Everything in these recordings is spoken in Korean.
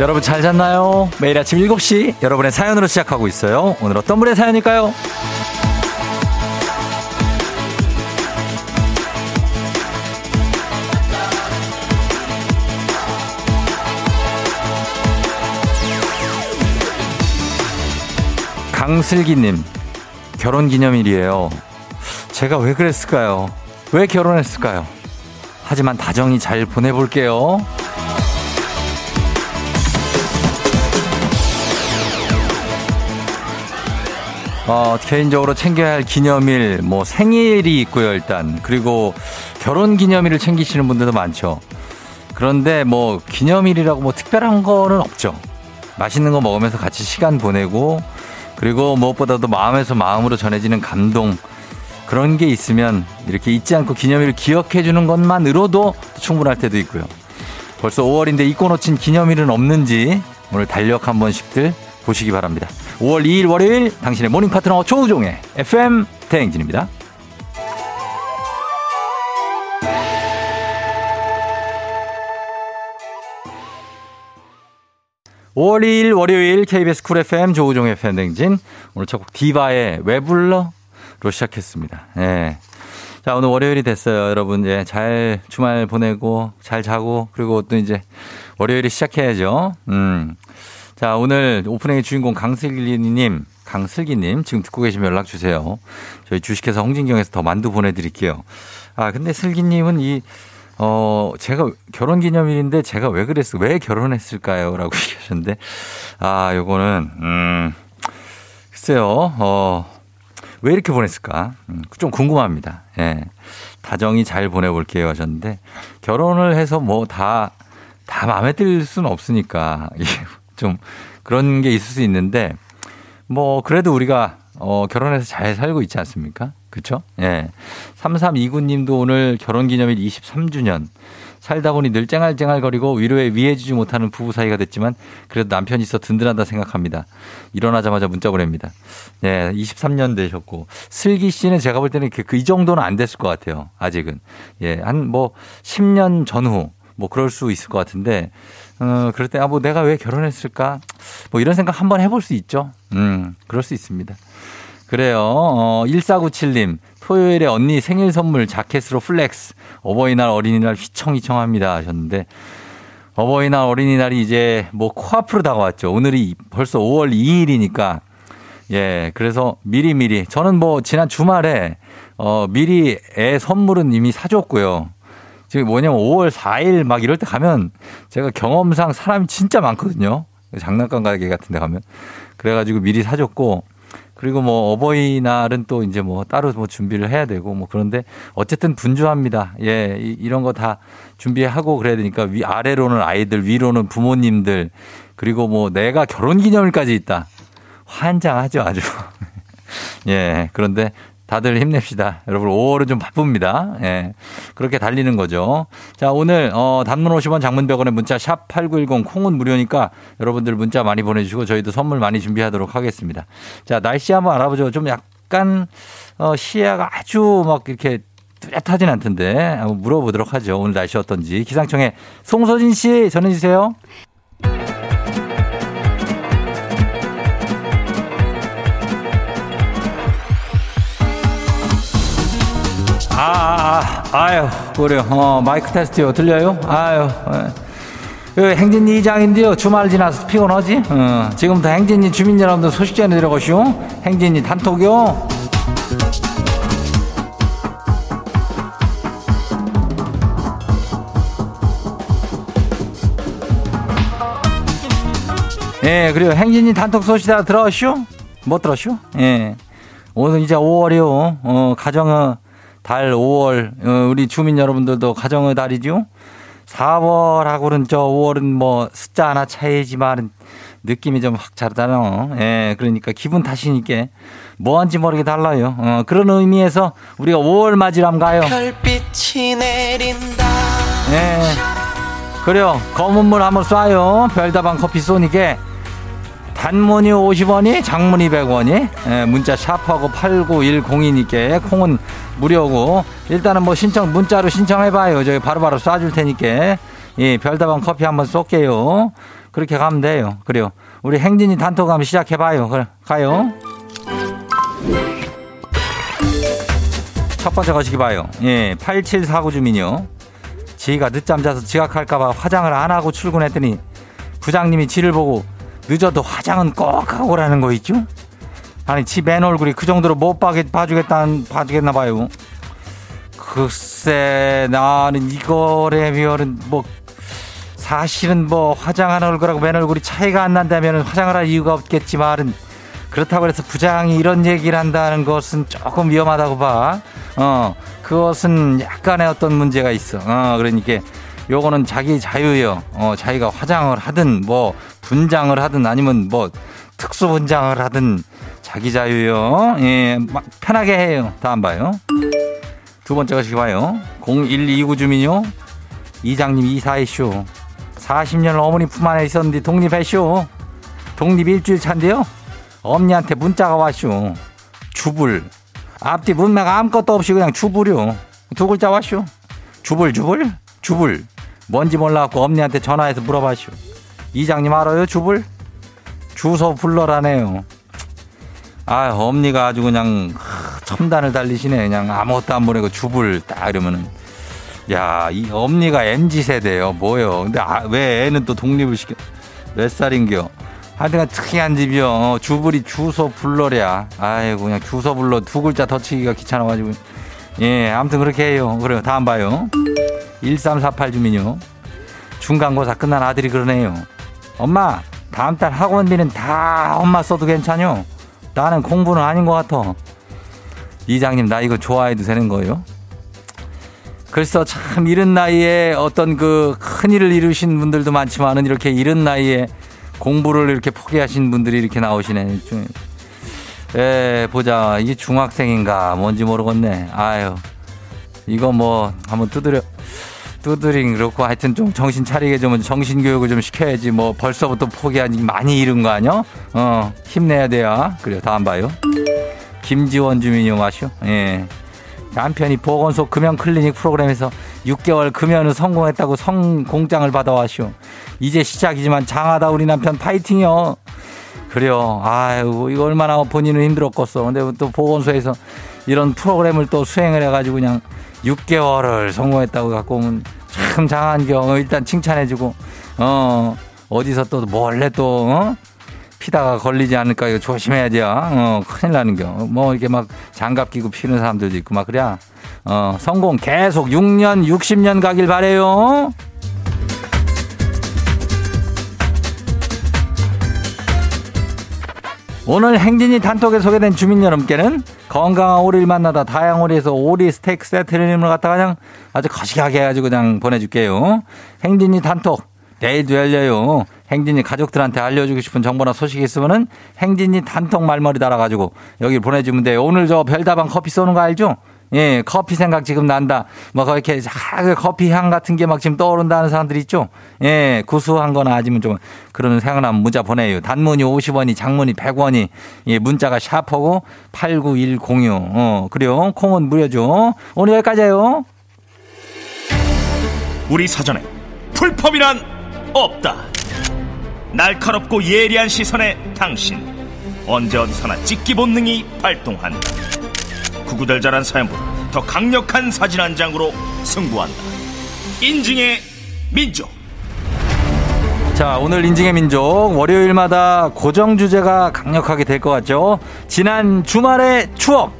여러분 잘 잤나요? 매일 아침 7시 여러분의 사연으로 시작하고 있어요. 오늘 어떤 분의 사연일까요? 강슬기님, 결혼 기념일이에요. 제가 왜 그랬을까요? 왜 결혼했을까요? 하지만 다정히 잘 보내볼게요. 어, 개인적으로 챙겨야 할 기념일, 뭐 생일이 있고요, 일단. 그리고 결혼 기념일을 챙기시는 분들도 많죠. 그런데 뭐 기념일이라고 뭐 특별한 거는 없죠. 맛있는 거 먹으면서 같이 시간 보내고 그리고 무엇보다도 마음에서 마음으로 전해지는 감동 그런 게 있으면 이렇게 잊지 않고 기념일을 기억해 주는 것만으로도 충분할 때도 있고요. 벌써 5월인데 잊고 놓친 기념일은 없는지 오늘 달력 한 번씩들 보시기 바랍니다. 5월 2일 월요일 당신의 morning 파트너 조우종의 FM 대행진입니다. 5월 2일 월요일 KBS Cool FM 조우종의 FM 대행진 오늘 첫 곡 디바의 왜 불러로 시작했습니다. 예. 자, 오늘 월요일이 됐어요. 여러분, 예, 잘 주말 보내고, 잘 자고, 그리고 또 이제 월요일이 시작해야죠. 음. 자, 오늘 오프닝의 주인공 강슬기님, 강슬기님, 지금 듣고 계시면 연락 주세요. 저희 주식회사 홍진경에서 더 만두 보내드릴게요. 아, 근데 슬기님은 이, 어, 제가 결혼 기념일인데 제가 왜 그랬어? 왜 결혼했을까요? 라고 얘기하셨는데, 아, 요거는, 음, 글쎄요, 어, 왜 이렇게 보냈을까? 음, 좀 궁금합니다. 예. 다정히 잘 보내볼게요 하셨는데, 결혼을 해서 뭐 다, 다 마음에 들 수는 없으니까, 좀 그런 게 있을 수 있는데, 뭐, 그래도 우리가, 어, 결혼해서 잘 살고 있지 않습니까? 그쵸? 예. 3329 님도 오늘 결혼 기념일 23주년. 살다 보니 늘 쨍알쨍알거리고 위로에 위해주지 못하는 부부 사이가 됐지만 그래도 남편이 있어 든든하다 생각합니다. 일어나자마자 문자 보냅니다. 예, 23년 되셨고 슬기 씨는 제가 볼 때는 그, 그이 정도는 안 됐을 것 같아요. 아직은. 예, 한 뭐 10년 전후 뭐 그럴 수 있을 것 같은데 어, 그럴 때, 아, 뭐 내가 왜 결혼했을까? 뭐 이런 생각 한번 해볼 수 있죠. 음, 그럴 수 있습니다. 그래요. 어, 1497님. 토요일에 언니 생일 선물 자켓으로 flex. 어버이날 어린이날 휘청휘청합니다 하셨는데 어버이날 어린이날이 이제 뭐 코앞으로 다가왔죠. 오늘이 벌써 5월 2일이니까 예, 그래서 미리미리 저는 뭐 지난 주말에 어 미리 애 선물은 이미 사줬고요. 지금 뭐냐면 5월 4일 막 이럴 때 가면 제가 경험상 사람이 진짜 많거든요. 장난감 가게 같은 데 가면. 그래가지고 미리 사줬고 그리고 뭐 어버이날은 또 이제 뭐 따로 뭐 준비를 해야 되고 뭐 그런데 어쨌든 분주합니다. 예, 이 런 거 다 준비하고 그래야 되니까 위 아래로는 아이들, 위로는 부모님들 그리고 뭐 내가 결혼 기념일까지 있다. 환장하죠, 아주. 예, 그런데 다들 힘냅시다. 여러분 5월은 좀 바쁩니다. 예. 그렇게 달리는 거죠. 자, 오늘 어 단문 50원 장문 100원의 문자 샵 8910 콩은 무료니까 여러분들 문자 많이 보내 주시고 저희도 선물 많이 준비하도록 하겠습니다. 자, 날씨 한번 알아보죠. 좀 약간 어 시야가 아주 막 이렇게 뚜렷하진 않던데 한번 물어보도록 하죠. 오늘 날씨 어떤지. 기상청에 송소진 씨 전해 주세요. 아, 아, 아, 아유, 그래요. 어, 마이크 테스트요. 들려요? 아유, 예. 행진리 이장인데요. 주말 지나서 피곤하지? 어, 지금부터 행진리 주민 여러분들 소식 전해드려보시오. 행진리 단톡이요. 예, 그리고 행진리 단톡 소식 다 들었슈? 못 들었슈? 예. 오늘 이제 5월이요. 어, 가정은 달 5월 어, 우리 주민 여러분들도 가정의 달이죠. 4월하고는 저 5월은 뭐 숫자 하나 차이지만 느낌이 좀 확 다르잖아. 예, 그러니까 기분 탓이니까 뭐한지 모르게 달라요. 어, 그런 의미에서 우리가 5월 맞이람 가요. 별빛이 내린다. 예. 그래요. 검은 물 한번 쏴요. 별다방 커피 쏘니까 단문이 50원이 장문이 100원이 예, 문자 샵하고 8910이니까 콩은 무료고 일단은 뭐 신청 문자로 신청해봐요 저기 바로바로 쏴줄 테니까 예, 별다방 커피 한번 쏠게요 그렇게 가면 돼요. 그래요. 우리 행진이 단톡 한번 시작해봐요. 그래, 가요. 첫 번째 거시기 봐요. 예, 8749 주민요. 지가 늦잠 자서 지각할까봐 화장을 안 하고 출근했더니 부장님이 지를 보고 늦어도 화장은 꼭 하고 오라는 거 있죠? 아니, 지 맨 얼굴이 그 정도로 못 봐게, 봐주겠다는, 봐주겠나 봐요. 글쎄, 나는 이거래면은 뭐, 사실은 뭐 화장한 얼굴하고 맨 얼굴이 차이가 안 난다면 화장을 할 이유가 없겠지만은 그렇다고 해서 부장이 이런 얘기를 한다는 것은 조금 위험하다고 봐. 어, 그것은 약간의 어떤 문제가 있어. 어, 그러니까 요거는 자기 자유예요. 어, 자기가 화장을 하든 뭐 분장을 하든 아니면 뭐 특수 분장을 하든 자기 자유요. 예, 편하게 해요. 다음 봐요. 두 번째 것이 봐요. 0129 주민요. 이장님 이사했쇼. 40년을 어머니 품 안에 있었는데 독립했쇼. 독립 일주일 차인데요. 엄니한테 문자가 왔쇼. 주불. 앞뒤 문맥 아무것도 없이 그냥 주불요. 두 글자 왔쇼. 주불 주불 주불. 뭔지 몰라갖고 엄니한테 전화해서 물어봤쇼. 이장님 알아요 주불? 주소 불러라네요. 아 엄니가 아주 그냥 첨단을 달리시네. 그냥 아무것도 안 보내고 주불 딱 이러면은. 야, 이 엄니가 MZ 세대예요. 뭐요? 근데 아, 왜 애는 또 독립을 시켜? 몇 살인겨? 하여튼 특이한 집이요. 어, 주불이 주소 불러랴. 아이고 그냥 주소 불러 두 글자 더 치기가 귀찮아가지고. 예, 아무튼 그렇게 해요. 그래요. 다음 봐요. 1348 주민요. 중간고사 끝난 아들이 그러네요. 엄마, 다음 달 학원비는 다 엄마 써도 괜찮요? 나는 공부는 아닌 것 같아. 이장님, 나 이거 좋아해도 되는 거예요? 그래서 참 이른 나이에 어떤 그 큰 일을 이루신 분들도 많지만은 이렇게 이른 나이에 공부를 이렇게 포기하신 분들이 이렇게 나오시네. 에, 보자. 이게 중학생인가 뭔지 모르겠네. 아유. 이거 뭐 한번 두드려 두드링 그렇고 하여튼 좀 정신 차리게 좀 정신 교육을 좀 시켜야지 뭐 벌써부터 포기하니 많이 이른 거 아니야? 어 힘내야 돼요. 그래요 다음 봐요. 김지원 주민요 마시오. 예. 남편이 보건소 금연 클리닉 프로그램에서 6개월 금연을 성공했다고 성공장을 받아왔쇼. 이제 시작이지만 장하다 우리 남편 파이팅이요. 그래요. 아유 이거 얼마나 본인은 힘들었겠어. 근데 또 보건소에서 이런 프로그램을 또 수행을 해가지고 그냥 6개월을 성공했다고 갖고 오면 참 장한겨. 일단 칭찬해주고 어 어디서 또 몰래 또 어? 피다가 걸리지 않을까 이거 조심해야죠. 어, 큰일 나는 겨. 뭐 이렇게 막 장갑 끼고 피는 사람들도 있고 막 그래. 어, 성공 계속 6년, 60년 가길 바래요. 오늘 행진이 단톡에 소개된 주민 여러분께는 건강한 오리를 만나다 다양 오리에서 오리 스테이크 세트를 갖다가 그냥 아주 거시하게 해가지고 그냥 보내줄게요. 행진이 단톡 내일도 열려요. 행진이 가족들한테 알려주고 싶은 정보나 소식이 있으면은 행진이 단톡 말머리 달아가지고 여기 보내주면 돼요. 오늘 저 별다방 커피 쏘는 거 알죠? 예, 커피 생각 지금 난다. 뭐, 이렇게, 아, 커피 향 같은 게 막 지금 떠오른다는 사람들 있죠? 예, 구수한 거나 아니면 좀, 그런 생각나면 문자 보내요. 단문이 50원이, 장문이 100원이, 예, 문자가 샤퍼고 89106. 어, 그래요. 콩은 무료죠. 오늘 여기까지예요 우리 사전에 풀펌이란 없다. 날카롭고 예리한 시선에 당신 언제 어디서나 찍기 본능이 발동한다. 구구절절한 사연보다 더 강력한 사진 한 장으로 승부한다. 인증의 민족. 자, 오늘 인증의 민족 월요일마다 고정 주제가 강력하게 될 것 같죠? 지난 주말의 추억.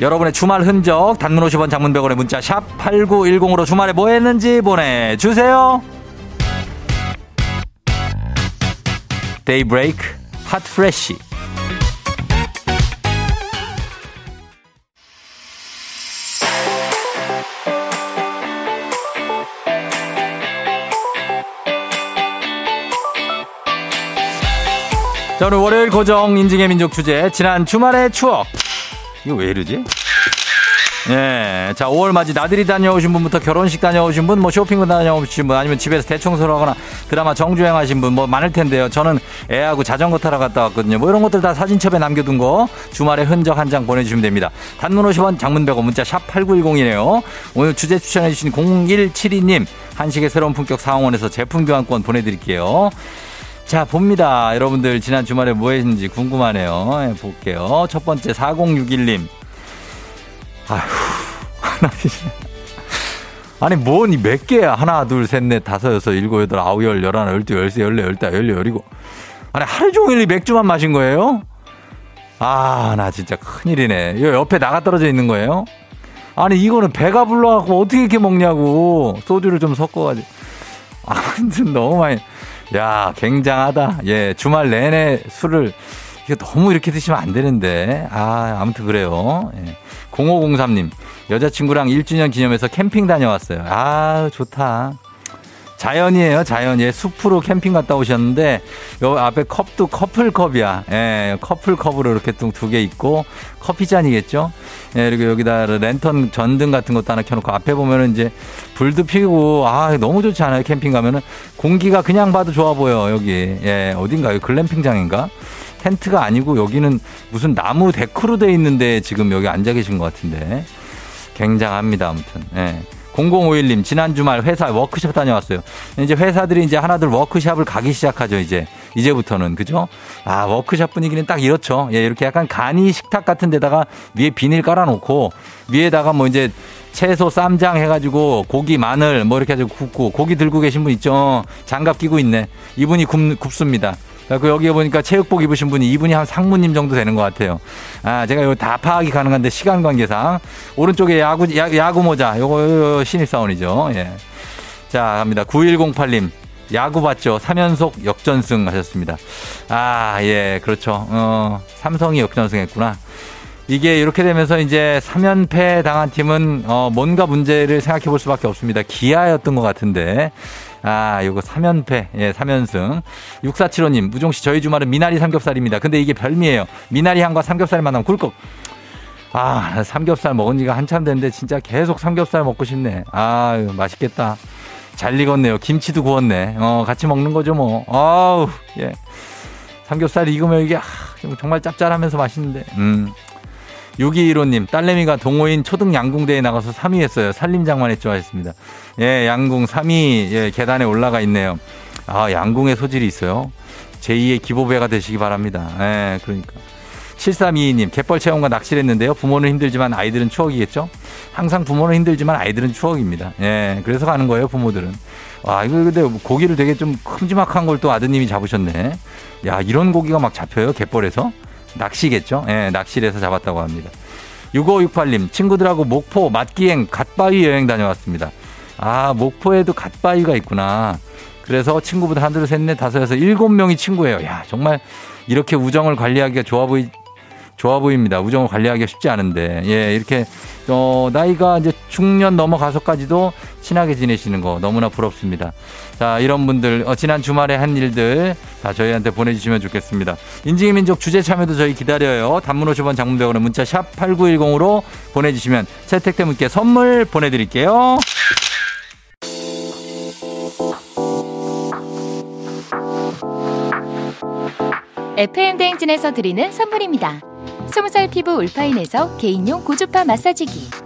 여러분의 주말 흔적 단문 50원 장문 100원의 문자 샵 8910으로 주말에 뭐 했는지 보내 주세요. 데이브레이크 Hot Fresh 자, 오늘 월요일 고정 인증의 민족 주제 지난 주말의 추억 이거 왜 이러지? 예. 자, 5월 맞이 나들이 다녀오신 분부터 결혼식 다녀오신 분, 뭐 쇼핑 다녀오신 분, 아니면 집에서 대청소를 하거나 드라마 정주행 하신 분, 뭐 많을 텐데요. 저는 애하고 자전거 타러 갔다 왔거든요. 뭐 이런 것들 다 사진첩에 남겨둔 거 주말에 흔적 한 장 보내주시면 됩니다. 단문 50원, 장문 100원, 문자 샵 8910이네요. 오늘 주제 추천해주신 0172님, 한식의 새로운 품격 상원에서 제품 교환권 보내드릴게요. 자, 봅니다. 여러분들 지난 주말에 뭐 했는지 궁금하네요. 예, 볼게요. 첫 번째 4061님. 아휴, 아니, 뭐니, 몇 개야? 하나, 둘, 셋, 넷, 다섯, 여섯, 일곱, 여덟, 아홉, 열, 열하나, 열두, 열세, 열네, 열다, 열네, 열이고. 아니, 하루 종일 이 맥주만 마신 거예요? 아, 나 진짜 큰일이네. 이 옆에 나가 떨어져 있는 거예요? 아니, 이거는 배가 불러갖고 어떻게 이렇게 먹냐고. 소주를 좀 섞어가지고. 아무튼 너무 많이. 야, 굉장하다. 예, 주말 내내 술을. 이게 너무 이렇게 드시면 안 되는데. 아, 아무튼 그래요. 예. 0503님, 여자친구랑 1주년 기념해서 캠핑 다녀왔어요. 아, 좋다. 자연이에요, 자연이에요. 숲으로 캠핑 갔다 오셨는데, 요 앞에 컵도 커플컵이야. 예, 커플컵으로 이렇게 두 개 있고, 커피잔이겠죠? 예, 그리고 여기다 랜턴 전등 같은 것도 하나 켜놓고, 앞에 보면은 이제 불도 피고, 아, 너무 좋지 않아요? 캠핑 가면은. 공기가 그냥 봐도 좋아 보여, 여기. 예, 어딘가요? 글램핑장인가? 텐트가 아니고 여기는 무슨 나무 데크로 돼 있는데 지금 여기 앉아 계신 것 같은데. 굉장합니다, 아무튼. 예. 0051님, 지난 주말 회사 워크숍 다녀왔어요. 이제 회사들이 이제 하나둘 워크숍을 가기 시작하죠, 이제. 이제부터는. 그죠? 아, 워크숍 분위기는 딱 이렇죠. 예, 이렇게 약간 간이 식탁 같은 데다가 위에 비닐 깔아놓고 위에다가 뭐 이제 채소 쌈장 해가지고 고기 마늘 뭐 이렇게 해가지고 굽고 고기 들고 계신 분 있죠. 장갑 끼고 있네. 이분이 굽, 굽습니다. 그 여기에 보니까 체육복 입으신 분이 이분이 한 상무님 정도 되는 것 같아요. 아, 제가 이거 다 파악이 가능한데 시간 관계상 오른쪽에 야구 야, 구 모자 요거, 요거 신입 사원이죠. 예. 자, 갑니다. 9108님. 야구 봤죠? 3연속 역전승 하셨습니다. 아, 예, 그렇죠. 어, 삼성이 역전승 했구나. 이게 이렇게 되면서 이제 3연패 당한 팀은 어, 뭔가 문제를 생각해 볼 수밖에 없습니다. 기아였던 것 같은데 아, 요거 3연패, 예, 3연승. 6475님, 무종씨, 저희 주말은 미나리 삼겹살입니다. 근데 이게 별미예요. 미나리 향과 삼겹살 만나면 굴꺽. 아, 삼겹살 먹은 지가 한참 됐는데 진짜 계속 삼겹살 먹고 싶네. 아, 맛있겠다. 잘 익었네요. 김치도 구웠네. 어, 같이 먹는 거죠, 뭐. 아우, 예. 삼겹살 익으면 이게, 아, 정말 짭짤하면서 맛있는데. 음. 6215님, 딸내미가 동호인 초등 양궁대에 나가서 3위 했어요. 살림장만 했죠. 했습니다. 예, 양궁 3위, 예, 계단에 올라가 있네요. 아, 양궁의 소질이 있어요. 제2의 기보배가 되시기 바랍니다. 예, 그러니까. 7322님, 갯벌 체험과 낚시를 했는데요. 부모는 힘들지만 아이들은 추억이겠죠? 항상 부모는 힘들지만 아이들은 추억입니다. 예, 그래서 가는 거예요, 부모들은. 와, 이거 근데 고기를 되게 좀 큼지막한 걸 또 아드님이 잡으셨네. 야, 이런 고기가 막 잡혀요, 갯벌에서? 낚시겠죠? 예, 낚시를 해서 잡았다고 합니다. 6568님, 친구들하고 목포 맛기행 갓바위 여행 다녀왔습니다. 아, 목포에도 갓바위가 있구나. 그래서 친구분들 한, 둘, 셋, 넷, 다섯, 여섯, 일곱 명이 친구예요. 야, 정말 이렇게 우정을 관리하기가 좋아 보이, 좋아 보입니다. 우정을 관리하기가 쉽지 않은데. 예, 이렇게, 어, 나이가 이제 중년 넘어가서까지도 친하게 지내시는 거 너무나 부럽습니다. 자, 이런 분들, 어, 지난 주말에 한 일들 다 저희한테 보내주시면 좋겠습니다. 인증의 민족 주제 참여도 저희 기다려요. 단문 50원 장문백원의 문자 샵 8910으로 보내주시면 채택된 분께 선물 보내드릴게요. FM 대행진에서 드리는 선물입니다. 20살 피부 울파인에서 개인용 고주파 마사지기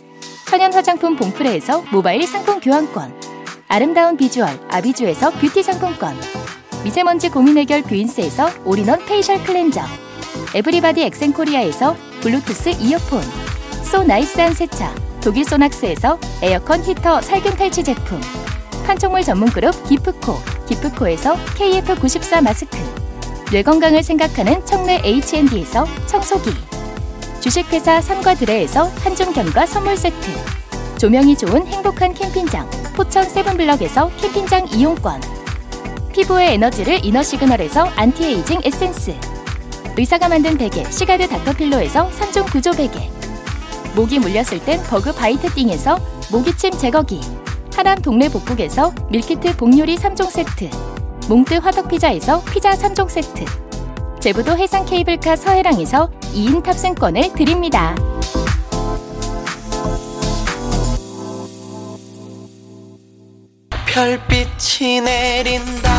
천연 화장품 봉프레에서 모바일 상품 교환권. 아름다운 비주얼 아비주에서 뷰티 상품권. 미세먼지 고민 해결 뷰인스에서 all-in-one facial cleanser. everybody 엑센코리아에서 블루투스 이어폰. so nice한 세차. 독일 소낙스에서 에어컨 히터 살균 탈취 제품. 판촉물 전문 그룹 기프코. 기프코에서 KF94 마스크. 뇌 건강을 생각하는 청내 H&D에서 청소기 주식회사 산과들에에서 한줌 견과 선물 세트. 조명이 좋은 행복한 캠핑장 포천 세븐블럭에서 캠핑장 이용권. 피부의 에너지를 이너 시그널에서 안티에이징 에센스. 의사가 만든 베개 시가드 닥터필로에서 3종 구조 베개. 모기 물렸을 땐 버그 바이트 띵에서 모기침 제거기. 하남 동네 복국에서 밀키트 복요리 3종 세트. 몽뜨 화덕피자에서 피자 3종 세트. 제부도 해상 케이블카 서해랑에서 2인 탑승권을 드립니다. 별빛이 내린다.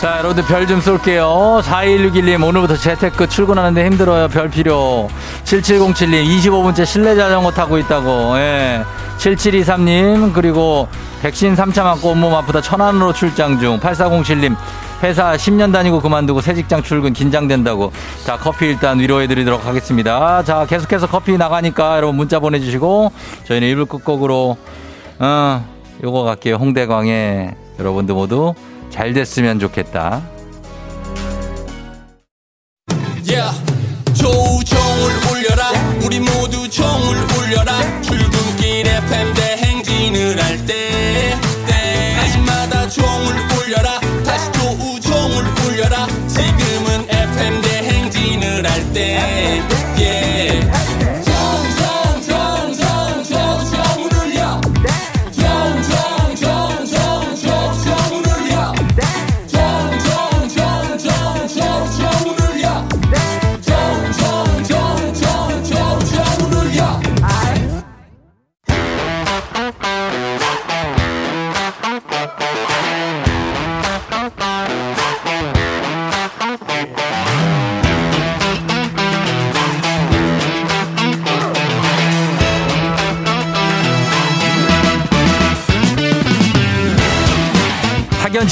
자, 여러분들 별 좀 쏠게요. 4161님, 오늘부터 재테크 출근하는데 힘들어요. 별 필요. 7707님, 25분째 실내 자전거 타고 있다고. 예. 7723님, 그리고 백신 3차 맞고 온몸 아프다 천안으로 출장 중. 8407님, 회사 10년 다니고 그만두고 새 직장 출근 긴장된다고. 자, 커피 일단 위로해드리도록 하겠습니다. 자, 계속해서 커피 나가니까 여러분 문자 보내주시고, 저희는 1부 끝곡으로, 어, 요거 갈게요. 홍대광의 여러분들 모두 잘 됐으면 좋겠다.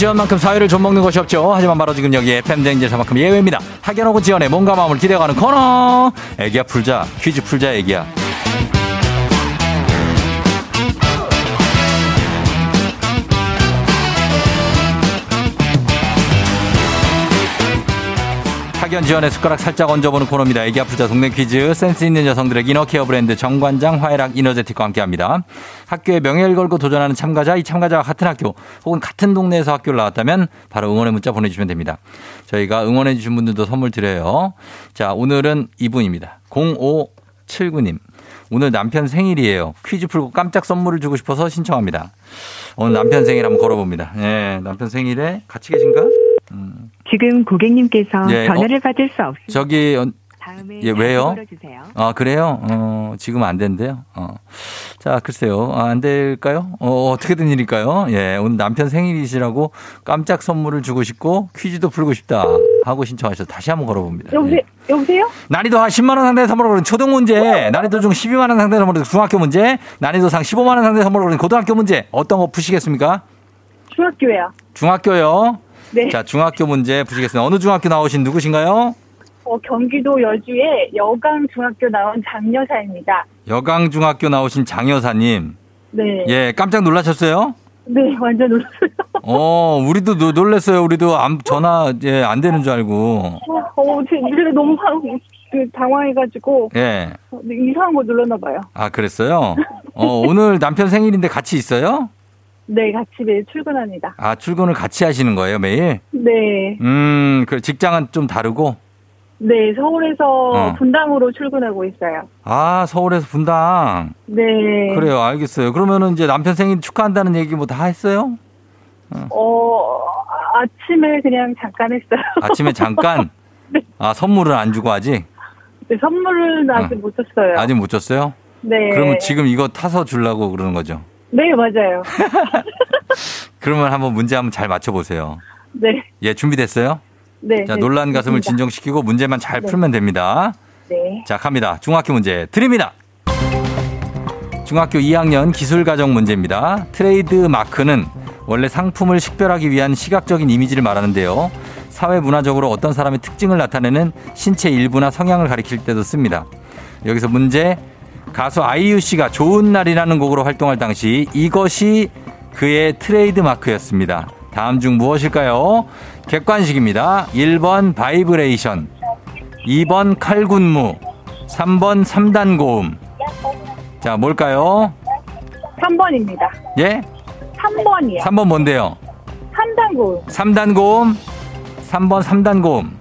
학연 지원만큼 사회를 좀 먹는 것이 없죠. 하지만 바로 지금 여기 FM 대행제사만큼 예외입니다. 학연하고 지원의 몸과 마음을 기대가는 코너. 애기야 풀자. 퀴즈 풀자 애기야. 학연 지원의 숟가락 살짝 얹어보는 코너입니다. 애기 아프자 동네 퀴즈 센스 있는 여성들의 이너케어 브랜드 정관장 화해락 이너제틱과 함께합니다. 학교에 명예를 걸고 도전하는 참가자 이 참가자와 같은 학교 혹은 같은 동네에서 학교를 나왔다면 바로 응원의 문자 보내주시면 됩니다. 저희가 응원해 주신 분들도 선물 드려요. 자 오늘은 이분입니다. 0579님 오늘 남편 생일이에요. 퀴즈 풀고 깜짝 선물을 주고 싶어서 신청합니다. 오늘 남편 생일 한번 걸어봅니다. 예, 남편 생일에 같이 계신가? 음. 지금 고객님께서 예, 전화를 받을 수 없습니다. 저기 어, 다음에 예, 왜요? 아, 그래요? 어, 지금 안 된대요. 어. 자, 글쎄요. 아, 안 될까요? 어, 어떻게 된 일일까요? 예, 오늘 남편 생일이시라고 깜짝 선물을 주고 싶고 퀴즈도 풀고 싶다 하고 신청하셔서 다시 한번 걸어봅니다. 여보세요? 예. 여보세요? 난이도 한 10만 원 상대 선물을 거는 초등 문제, 난이도 중 12만 원 상대 선물을 거는 중학교 문제, 난이도 상 15만 원 상대 선물을 거는 고등학교 문제, 어떤 거 푸시겠습니까? 중학교예요. 중학교요. 네. 자, 중학교 문제 푸시겠습니다. 어느 중학교 나오신 누구신가요? 어, 경기도 여주의 여강 중학교 나온 장여사입니다. 여강중학교 나오신 장여사님. 네. 예, 깜짝 놀라셨어요? 네, 완전 놀랐어요. 어, 우리도 노- 놀랬어요. 우리도 안, 전화, 예, 안 되는 줄 알고. 어, 제 일을 너무 당, 그 당황해가지고 예. 어, 네, 이상한 거 눌렀나 봐요. 아, 그랬어요? 어, 오늘 남편 생일인데 같이 있어요? 네, 같이 매일 출근합니다. 아, 출근을 같이 하시는 거예요, 매일? 네. 음, 그 직장은 좀 다르고? 네, 서울에서 어. 분당으로 출근하고 있어요. 아, 서울에서 분당. 네. 그래요, 알겠어요. 그러면은 이제 남편 생일 축하한다는 얘기 뭐 다 했어요? 어, 아침에 그냥 잠깐 했어요. 아침에 잠깐? 네. 아, 선물은 안 주고 아직? 네, 선물은 아직 어. 못 줬어요. 아직 못 줬어요? 네. 그러면 지금 이거 타서 주려고 그러는 거죠? 네, 맞아요. 그러면 한번 문제 한번 잘 맞춰보세요. 네. 예, 준비됐어요? 네. 자, 네, 놀란 가슴을. 진정시키고 문제만 잘 네. 풀면 됩니다. 네. 자, 갑니다. 중학교 문제 드립니다. 중학교 2학년 기술가정 문제입니다. 트레이드 마크는 원래 상품을 식별하기 위한 시각적인 이미지를 말하는데요. 사회 문화적으로 어떤 사람의 특징을 나타내는 신체 일부나 성향을 가리킬 때도 씁니다. 여기서 문제 가수 아이유 씨가 좋은 날이라는 곡으로 활동할 당시 이것이 그의 트레이드 마크였습니다. 다음 중 무엇일까요? 객관식입니다. 1번 바이브레이션, 2번 칼군무, 3번 3단 고음. 자, 뭘까요? 3번입니다. 예? 3번이요. 3번 뭔데요? 3단구. 3단 고음. 3번 3단 고음.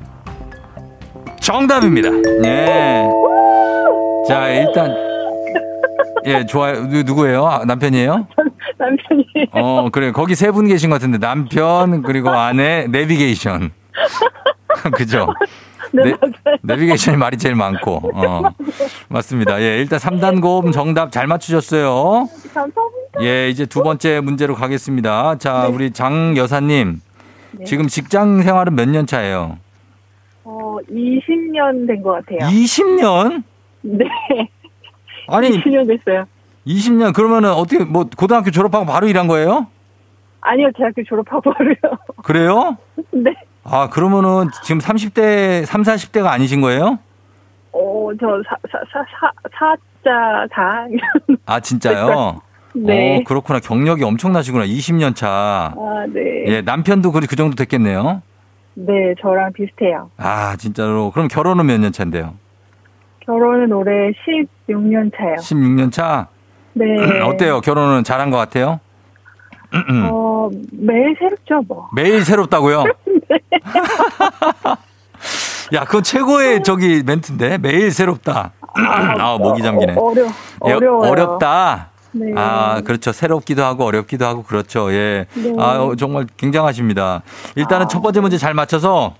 정답입니다. 예. 자, 일단 예, 좋아요. 누- 누구예요? 아, 남편이에요? 남편이. 어, 그래. 거기 세 분 계신 것 같은데 남편 그리고 아내 내비게이션. 그죠? 네, 네. 내비게이션이 말이 제일 많고. 어. 맞습니다. 예, 일단 3단 고음 정답 잘 맞추셨어요. 감사합니다. 예, 이제 두 번째 문제로 가겠습니다. 자, 우리 장 여사님. 네. 지금 직장 생활은 몇 년 차예요? 어, 20년 된 것 같아요. 20년? 네. 아니, 20년 됐어요. 20년 그러면은 어떻게 뭐 고등학교 졸업하고 바로 일한 거예요? 아니요, 대학교 졸업하고 바로요. 그래요? 네. 아, 그러면은 지금 30대, 3, 40대가 아니신 거예요? 어, 저 사, 사, 사, 사, 사자, 사. 아, 진짜요? 네. 어, 그렇구나. 경력이 엄청나시구나. 20년 차. 아, 네. 예, 남편도 그, 그 정도 됐겠네요. 네, 저랑 비슷해요. 아, 진짜로. 그럼 결혼은 몇 년 차인데요? 결혼은 올해 16년 차요. 16년 차? 네. 어때요? 결혼은 잘한 것 같아요? 어, 매일 새롭죠, 뭐. 매일 새롭다고요? 야, 그건 최고의 저기 멘트인데? 매일 새롭다. 아, 목이 잠기네. 어, 어려, 예, 어려워요. 어렵다. 네. 아, 그렇죠. 새롭기도 하고 어렵기도 하고 그렇죠. 예. 네. 아, 어, 정말 굉장하십니다. 일단은 아. 첫 번째 문제 잘 맞춰서 예, 어,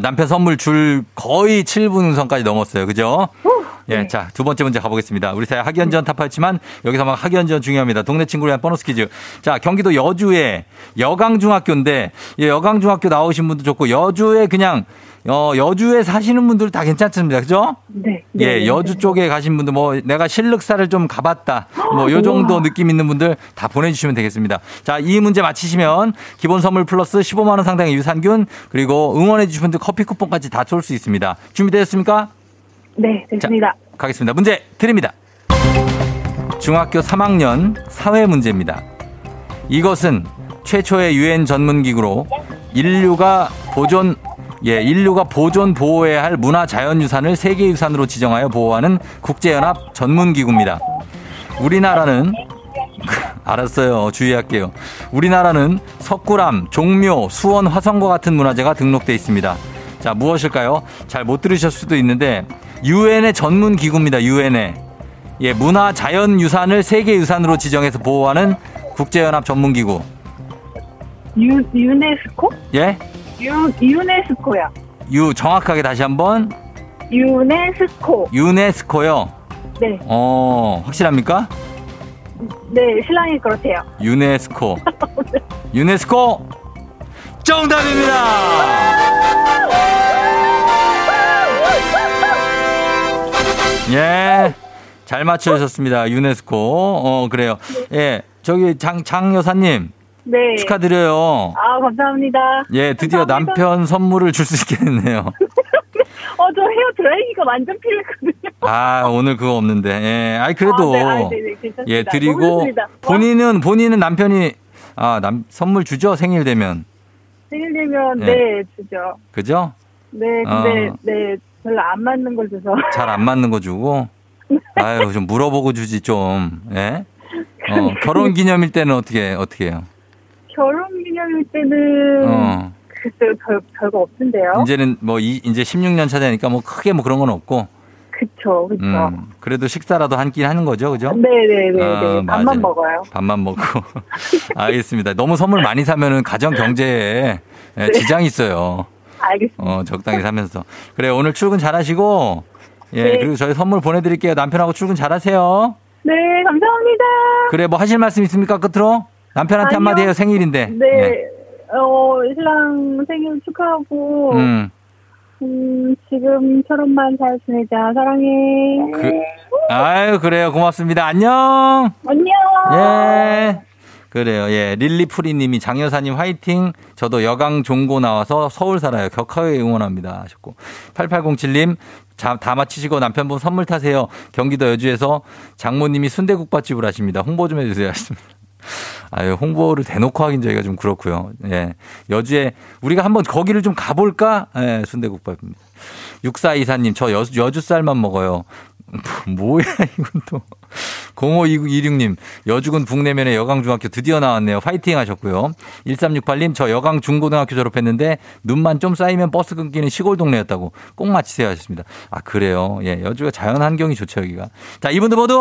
남편 선물 줄 거의 7분 선까지 넘었어요. 그죠? 예, 네. 자, 두 번째 문제 가보겠습니다. 우리 사회 학연지원 타파했지만 여기서 막 학연지원 중요합니다. 동네 친구를 위한 보너스 퀴즈. 자, 경기도 여주에 여강중학교인데 예, 여강중학교 나오신 분도 좋고 여주에 그냥 어, 여주에 사시는 분들 다 괜찮습니다. 그죠? 네. 예, 네. 여주 쪽에 가신 분들 뭐 내가 실륵사를 좀 가봤다. 뭐 요 정도. 느낌 있는 분들 다 보내주시면 되겠습니다. 자, 이 문제 맞히시면 기본 선물 플러스 15만 원 상당의 유산균 그리고 응원해 주신 분들 커피 쿠폰까지 다 쏠 수 있습니다. 준비되셨습니까? 네, 됐습니다. 가겠습니다. 문제 드립니다. 중학교 3학년 사회 문제입니다. 이것은 최초의 유엔 전문 기구로 인류가 보존 예, 인류가 보존 보호해야 할 문화 자연 유산을 세계 유산으로 지정하여 보호하는 국제 연합 전문 기구입니다. 우리나라는 알았어요. 주의할게요. 우리나라는 석굴암, 종묘, 수원, 화성과 같은 문화재가 등록돼 있습니다. 자, 무엇일까요? 잘 못 들으셨을 수도 있는데 유엔의 전문 기구입니다. 유엔의 예, 문화 자연 유산을 세계 유산으로 지정해서 보호하는 국제 연합 전문 기구. 유, 유네스코? 예? 유, 유네스코요. 유 정확하게 다시 한 번 유네스코. 유네스코요. 네, 어, 확실합니까? 네, 신랑이 그렇대요. 유네스코. 유네스코 정답입니다. 예. 잘 맞춰주셨습니다. 유네스코. 어, 그래요. 예. 저기 장, 장 여사님 네. 축하드려요. 아, 감사합니다. 예, 드디어 감사합니다. 남편 선물을 줄 수 있게 됐네요. 어, 저 헤어 드라이기가 완전 필요했거든요. 아, 오늘 그거 없는데. 예. 아이, 그래도. 아, 네, 아, 네, 네. 예, 드리고. 본인은 본인은 남편이 아, 남 선물 주죠? 생일 되면. 생일 되면 네. 네, 주죠. 그죠? 네, 근데 어. 네 별로 안 맞는 걸 줘서 잘 안 맞는 거 주고. 아유, 좀 물어보고 주지 좀. 예? 어, 결혼 기념일 때는 어떻게 어떻게 해요? 결혼 기념일 때는 어. 글쎄요 별 별거 없던데요. 이제는 뭐 이, 이제 16년 차 되니까 뭐 크게 뭐 그런 건 없고. 그쵸, 그쵸. 음. 그래도 식사라도 한 끼 하는 거죠. 그죠? 네네네. 어, 네 맞아요. 밥만 먹어요. 밥만 먹고. 알겠습니다. 너무 선물 많이 사면은 가정 경제에 예, 네. 지장이 있어요. 알겠습니다. 어, 적당히 사면서. 그래, 오늘 출근 잘 하시고, 예, 네. 그리고 저희 선물 보내드릴게요. 남편하고 출근 잘 하세요. 네, 감사합니다. 그래, 뭐 하실 말씀 있습니까? 끝으로? 남편한테 아니요. 한마디 해요. 생일인데. 네. 어, 신랑 생일 축하하고, 음. 음, 지금처럼만 잘 지내자. 사랑해. 그, 아유, 그래요. 고맙습니다. 안녕. 안녕. 예. 그래요. 예. 릴리프리 님이 장여사님 화이팅. 저도 여강 종고 나와서 서울 살아요. 격하게 응원합니다. 하셨고. 8807님 자, 다 마치시고 남편분 선물 타세요. 경기도 여주에서 장모님이 순대국밥집을 하십니다. 홍보 좀 해주세요. 하셨습니다. 아유, 홍보를 대놓고 하긴 저희가 좀 그렇고요. 예. 여주에 우리가 한번 거기를 좀 가볼까? 예, 순대국밥입니다. 6424님, 저 여, 여주 쌀만 먹어요. 뭐야, 이건 또. 0526님, 여주군 북내면의 여강중학교 드디어 나왔네요. 파이팅 하셨고요. 1368님, 저 여강 중고등학교 졸업했는데 눈만 좀 쌓이면 버스 끊기는 시골 동네였다고 꼭 맞히세요 하셨습니다. 아, 그래요. 예, 여주가 자연 환경이 좋죠, 여기가. 자, 이분들 모두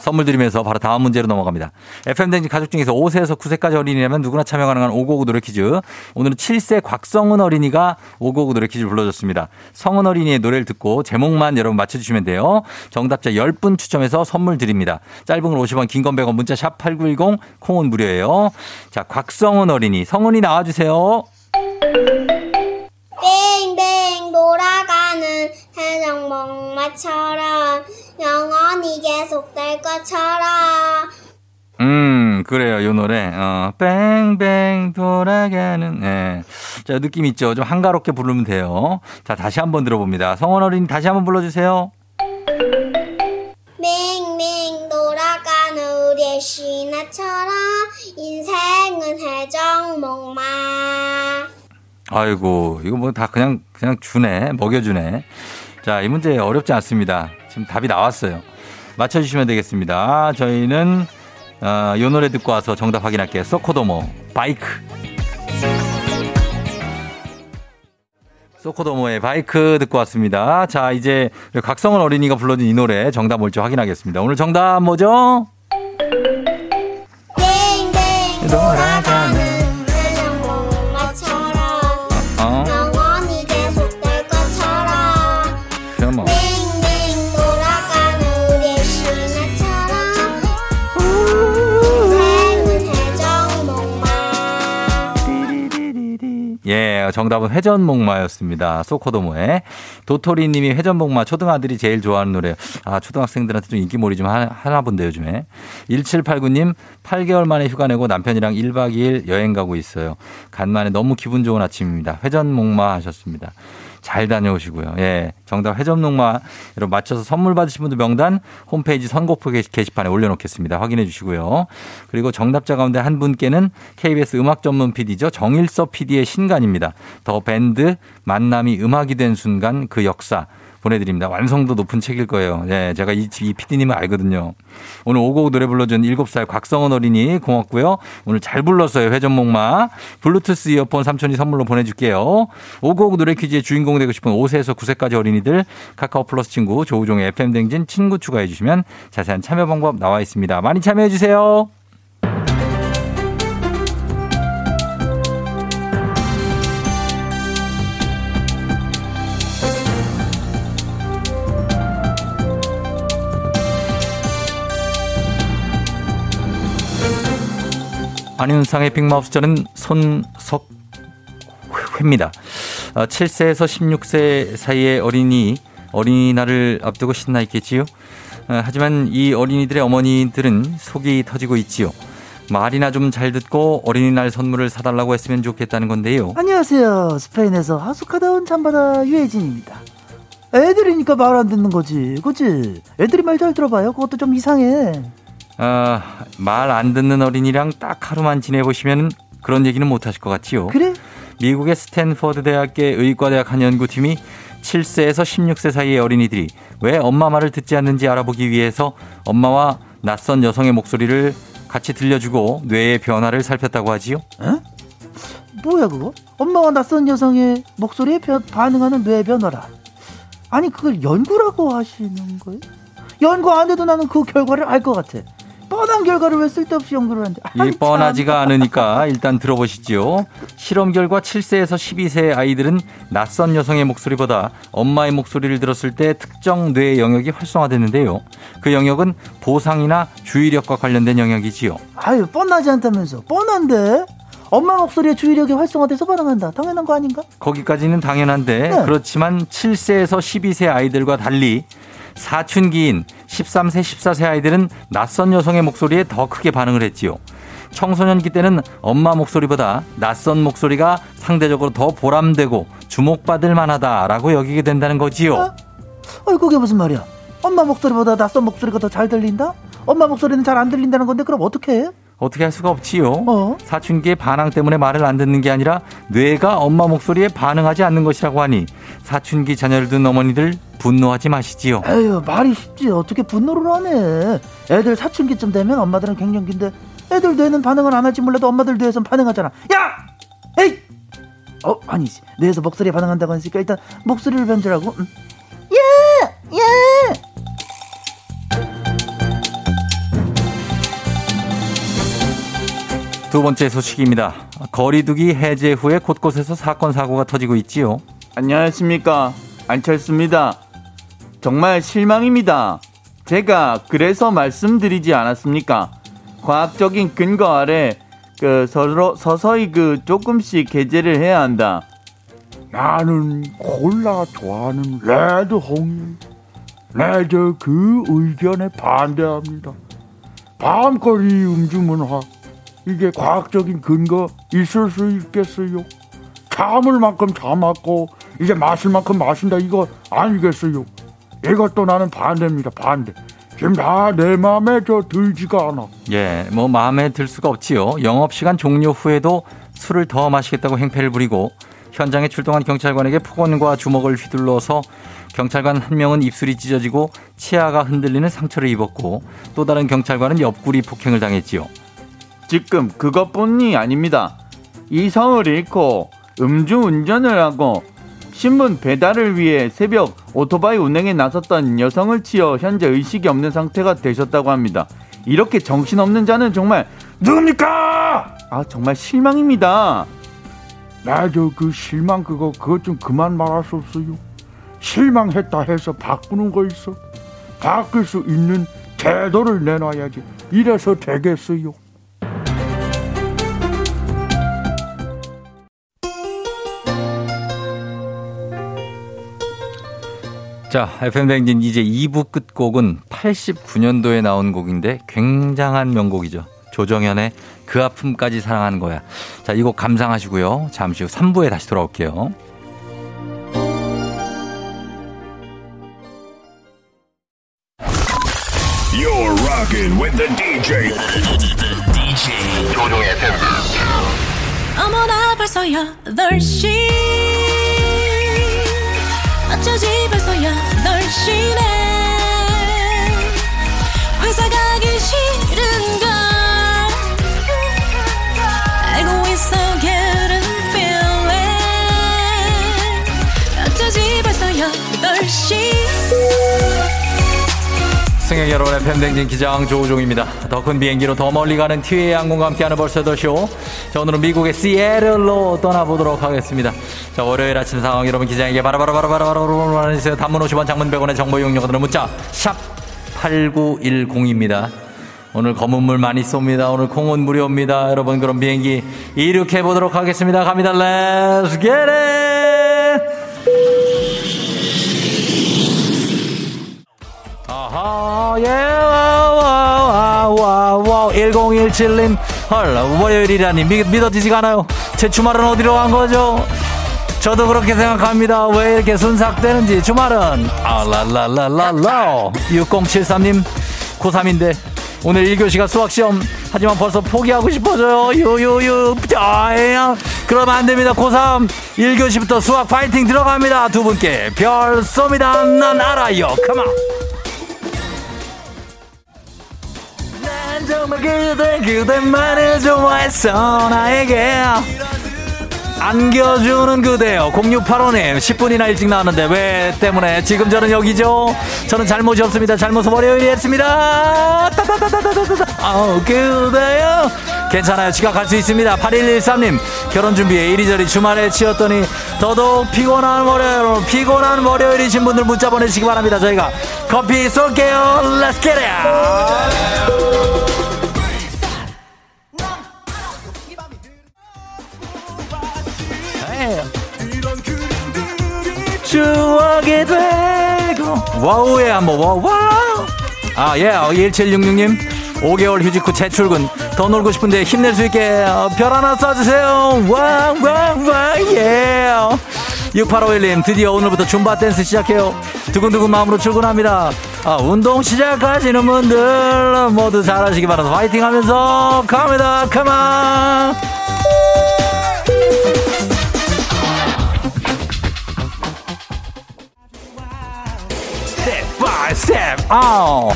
선물 드리면서 바로 다음 문제로 넘어갑니다. FM댕지 가족 중에서 5세에서 9세까지 어린이라면 누구나 참여 가능한 555 노래 퀴즈. 오늘은 7세 곽성은 어린이가 555 노래 퀴즈를 불러줬습니다. 성은 어린이의 노래를 듣고 제목만 여러분 맞춰주시면 돼요. 정답자 10분 추첨해서 선물 드립니다. 짧은 걸 50원, 긴 건 100원, 문자 샵 8910, 콩은 무료예요. 자, 곽성은 어린이. 성은이 나와주세요. 빙빙 돌아가는 해적 목마처럼 영원히 계속될 것처럼 음, 그래요. 요 노래. 어, 뺑뺑 돌아가는, 예. 자, 느낌 있죠? 좀 한가롭게 부르면 돼요. 자, 다시 한번 들어봅니다. 성원 어린이 다시 한번 불러주세요. 빙빙 돌아가는 우리의 신화처럼 인생은 해적 목마 아이고, 이거 뭐 다 그냥, 그냥 주네. 먹여주네. 자, 이 문제 어렵지 않습니다. 지금 답이 나왔어요. 맞춰주시면 되겠습니다. 저희는, 어, 요 노래 듣고 와서 정답 확인할게요. 소코도모, 바이크. 소코도모의 바이크 듣고 왔습니다. 자, 이제 각성은 어린이가 불러준 이 노래 정답 뭘지 확인하겠습니다. 오늘 정답 뭐죠? 빙빙 예, 정답은 회전목마였습니다. 소코도모의 도토리 님이 회전목마 초등아들이 제일 좋아하는 노래. 아, 초등학생들한테 좀 인기몰이 좀 하- 하나 본데 요즘에. 1789님 8개월 만에 휴가 내고 남편이랑 1박 2일 여행 가고 있어요. 간만에 너무 기분 좋은 아침입니다. 회전목마 하셨습니다. 잘 다녀오시고요. 예. 정답 회전목마 여러분 맞춰서 선물 받으신 분들 명단 홈페이지 선곡표 게시- 게시판에 올려놓겠습니다. 확인해 주시고요. 그리고 정답자 가운데 한 분께는 KBS 음악 전문 PD죠. 정일서 PD의 신간입니다. 더 밴드 만남이 음악이 된 순간 그 역사 보내드립니다. 완성도 높은 책일 거예요. 예, 제가 이, 이 PD님을 알거든요. 오늘 오곡 노래 불러준 7살 곽성원 어린이 고맙고요. 오늘 잘 불렀어요. 회전목마. 블루투스 이어폰 삼촌이 선물로 보내줄게요. 오곡 노래 퀴즈의 주인공 되고 싶은 5세에서 9세까지 어린이들 카카오 플러스 친구 조우종의 FM댕진 친구 추가해 주시면 자세한 참여 방법 나와 있습니다. 많이 참여해 주세요. 안윤상의 빅마우스 저는 손석회입니다. 어, 7세에서 16세 사이의 어린이 어린이날을 앞두고 신나 있겠지요. 어, 하지만 이 어린이들의 어머니들은 속이 터지고 있지요. 말이나 좀 잘 듣고 어린이날 선물을 사달라고 했으면 좋겠다는 건데요. 안녕하세요. 스페인에서 하숙하다 온 잠바다 유혜진입니다. 애들이니까 말 안 듣는 거지. 그치? 애들이 말 잘 들어봐요. 그것도 좀 이상해. 아, 말안 듣는 어린이랑 딱 하루만 지내보시면 그런 얘기는 못 하실 것 같지요. 그래? 미국의 스탠퍼드 대학의 의과대학 한 연구팀이 7세에서 16세 사이의 어린이들이 왜 엄마 말을 듣지 않는지 알아보기 위해서 엄마와 낯선 여성의 목소리를 같이 들려주고 뇌의 변화를 살폈다고 하지요. 뭐야 그거? 엄마와 낯선 여성의 목소리에 변- 반응하는 뇌 변화라. 아니 그걸 연구라고 하시는 거예요? 연구 안 해도 나는 그 결과를 알 것 같아. 뻔한 결과를 왜 쓸데없이 연구를 하는데? 이 뻔하지가 않으니까 일단 들어보시지요. 실험 결과 7세에서 12세 아이들은 낯선 여성의 목소리보다 엄마의 목소리를 들었을 때 특정 뇌 영역이 활성화됐는데요. 그 영역은 보상이나 주의력과 관련된 영역이지요. 아유 뻔하지 않다면서 뻔한데 엄마 목소리에 주의력이 활성화돼서 반응한다. 당연한 거 아닌가? 거기까지는 당연한데 네. 그렇지만 7세에서 12세 아이들과 달리 사춘기인 13세, 14세 아이들은 낯선 여성의 목소리에 더 크게 반응을 했지요. 청소년기 때는 엄마 목소리보다 낯선 목소리가 상대적으로 더 보람되고 주목받을 만하다라고 여기게 된다는 거지요. 어? 어, 그게 무슨 말이야? 엄마 목소리보다 낯선 목소리가 더 잘 들린다? 엄마 목소리는 잘 안 들린다는 건데 그럼 어떻게 해? 어떻게 할 수가 없지요. 어? 사춘기의 반항 때문에 말을 안 듣는 게 아니라 뇌가 엄마 목소리에 반응하지 않는 것이라고 하니 사춘기 자녀를 둔 어머니들 분노하지 마시지요. 에휴 말이 쉽지 어떻게 분노를 하네 애들 사춘기쯤 되면 엄마들은 갱년기인데 애들 뇌는 반응을 안 할지 몰라도 엄마들 뇌에선 반응하잖아 야! 에이! 어 아니지 뇌에서 목소리에 반응한다고 하니까 일단 목소리를 변조하고 음. 예! 예! 두 번째 소식입니다. 거리두기 해제 후에 곳곳에서 사건 사고가 터지고 있지요. 안녕하십니까. 안철수입니다. 정말 실망입니다. 제가 그래서 말씀드리지 않았습니까? 과학적인 근거 아래 그 서로, 서서히 그 조금씩 해제를 해야 한다. 나는 콜라 좋아하는 레드 홍이 레드 그 의견에 반대합니다. 밤거리 음주 문화 이게 과학적인 근거 있을 수 있겠어요? 참을 만큼 참았고 이제 마실 만큼 마신다 이거 아니겠어요? 이것도 나는 반대입니다. 반대. 지금 다 내 마음에 저 들지가 않아. 예, 뭐 마음에 들 수가 없지요. 영업 시간 종료 후에도 술을 더 마시겠다고 행패를 부리고 현장에 출동한 경찰관에게 폭언과 주먹을 휘둘러서 경찰관 한 명은 입술이 찢어지고 치아가 흔들리는 상처를 입었고 또 다른 경찰관은 옆구리 폭행을 당했지요. 지금 그것뿐이 아닙니다. 이성을 잃고 음주운전을 하고 신문 배달을 위해 새벽 오토바이 운행에 나섰던 여성을 치어 현재 의식이 없는 상태가 되셨다고 합니다. 이렇게 정신없는 자는 정말 누굽니까? 아 정말 실망입니다. 나저 그 실망 그거 그것 좀 그만 말할 수 없어요. 실망했다 해서 바꾸는 거 있어. 바꿀 수 있는 제도를 내놔야지. 이래서 되겠어요. 자, FM댕진 이제 2부 끝곡은 89년도에 나온 곡인데 굉장한 명곡이죠. 조정현의 그 아픔까지 사랑하는 거야. 자, 이 곡 감상하시고요. 잠시 후 3부에 다시 돌아올게요. 어머나 벌써 8시 여러분의 팬댕진 기장 조우종입니다. 더 큰 비행기로 더 멀리 가는 티웨이 항공과 함께하는 벌써 더쇼. 자, 오늘은 미국의 시애틀로 떠나보도록 하겠습니다. 자, 월요일 아침 상황 여러분 기장에게 바로바로바로바로바로 알려주세요. 단문 50원 장문 100원의 정보 이용료들은 문자 샵 8910입니다. 오늘 검은 물 많이 쏩니다. 오늘 콩은 무료입니다. 여러분 그럼 비행기 이륙해 보도록 하겠습니다. 갑니다. Let's get it! 예, 와, 와, 와, 와, 1017님. 헐, 월요일이라니 믿, 믿어지지가 않아요. 제 주말은 어디로 간 거죠? 저도 그렇게 생각합니다. 왜 이렇게 순삭되는지 주말은 아라라라라라 6073님 고3인데 오늘 1교시가 수학시험 하지만 벌써 포기하고 싶어져요. 유유유 야 그러면 안 됩니다. 고3 1교시부터 수학 파이팅 들어갑니다. 두 분께 별 쏩니다. 난 알아요. 컴온. 난 정말 그대 그대만을 좋아했어. 나에게 안겨주는 그대요 0685님 10분이나 일찍 나왔는데 왜 때문에? 지금 저는 여기죠. 저는 잘못이 없습니다. 잘못은 월요일이 했습니다. 따다다다다다다 아우 그대요 괜찮아요. 지각할 수 있습니다. 8113님 결혼 준비에 이리저리 주말에 치였더니 더더욱 피곤한 월요일 피곤한 월요일이신 분들 문자 보내시기 바랍니다. 저희가 커피 쏠게요. Let's get 추억이 되고 와우에 한번 와우 아예 1766님. 5개월 휴직 후 재출근. 더 놀고 싶은데 힘낼 수 있게 어, 별 하나 쏴주세요. 와와와예. 6851님 드디어 오늘부터 줌바 댄스 시작해요. 두근두근 마음으로 출근합니다. 아, 운동 시작하시는 분들 모두 잘하시기 바라서 화이팅 하면서 갑니다. come on by step 아우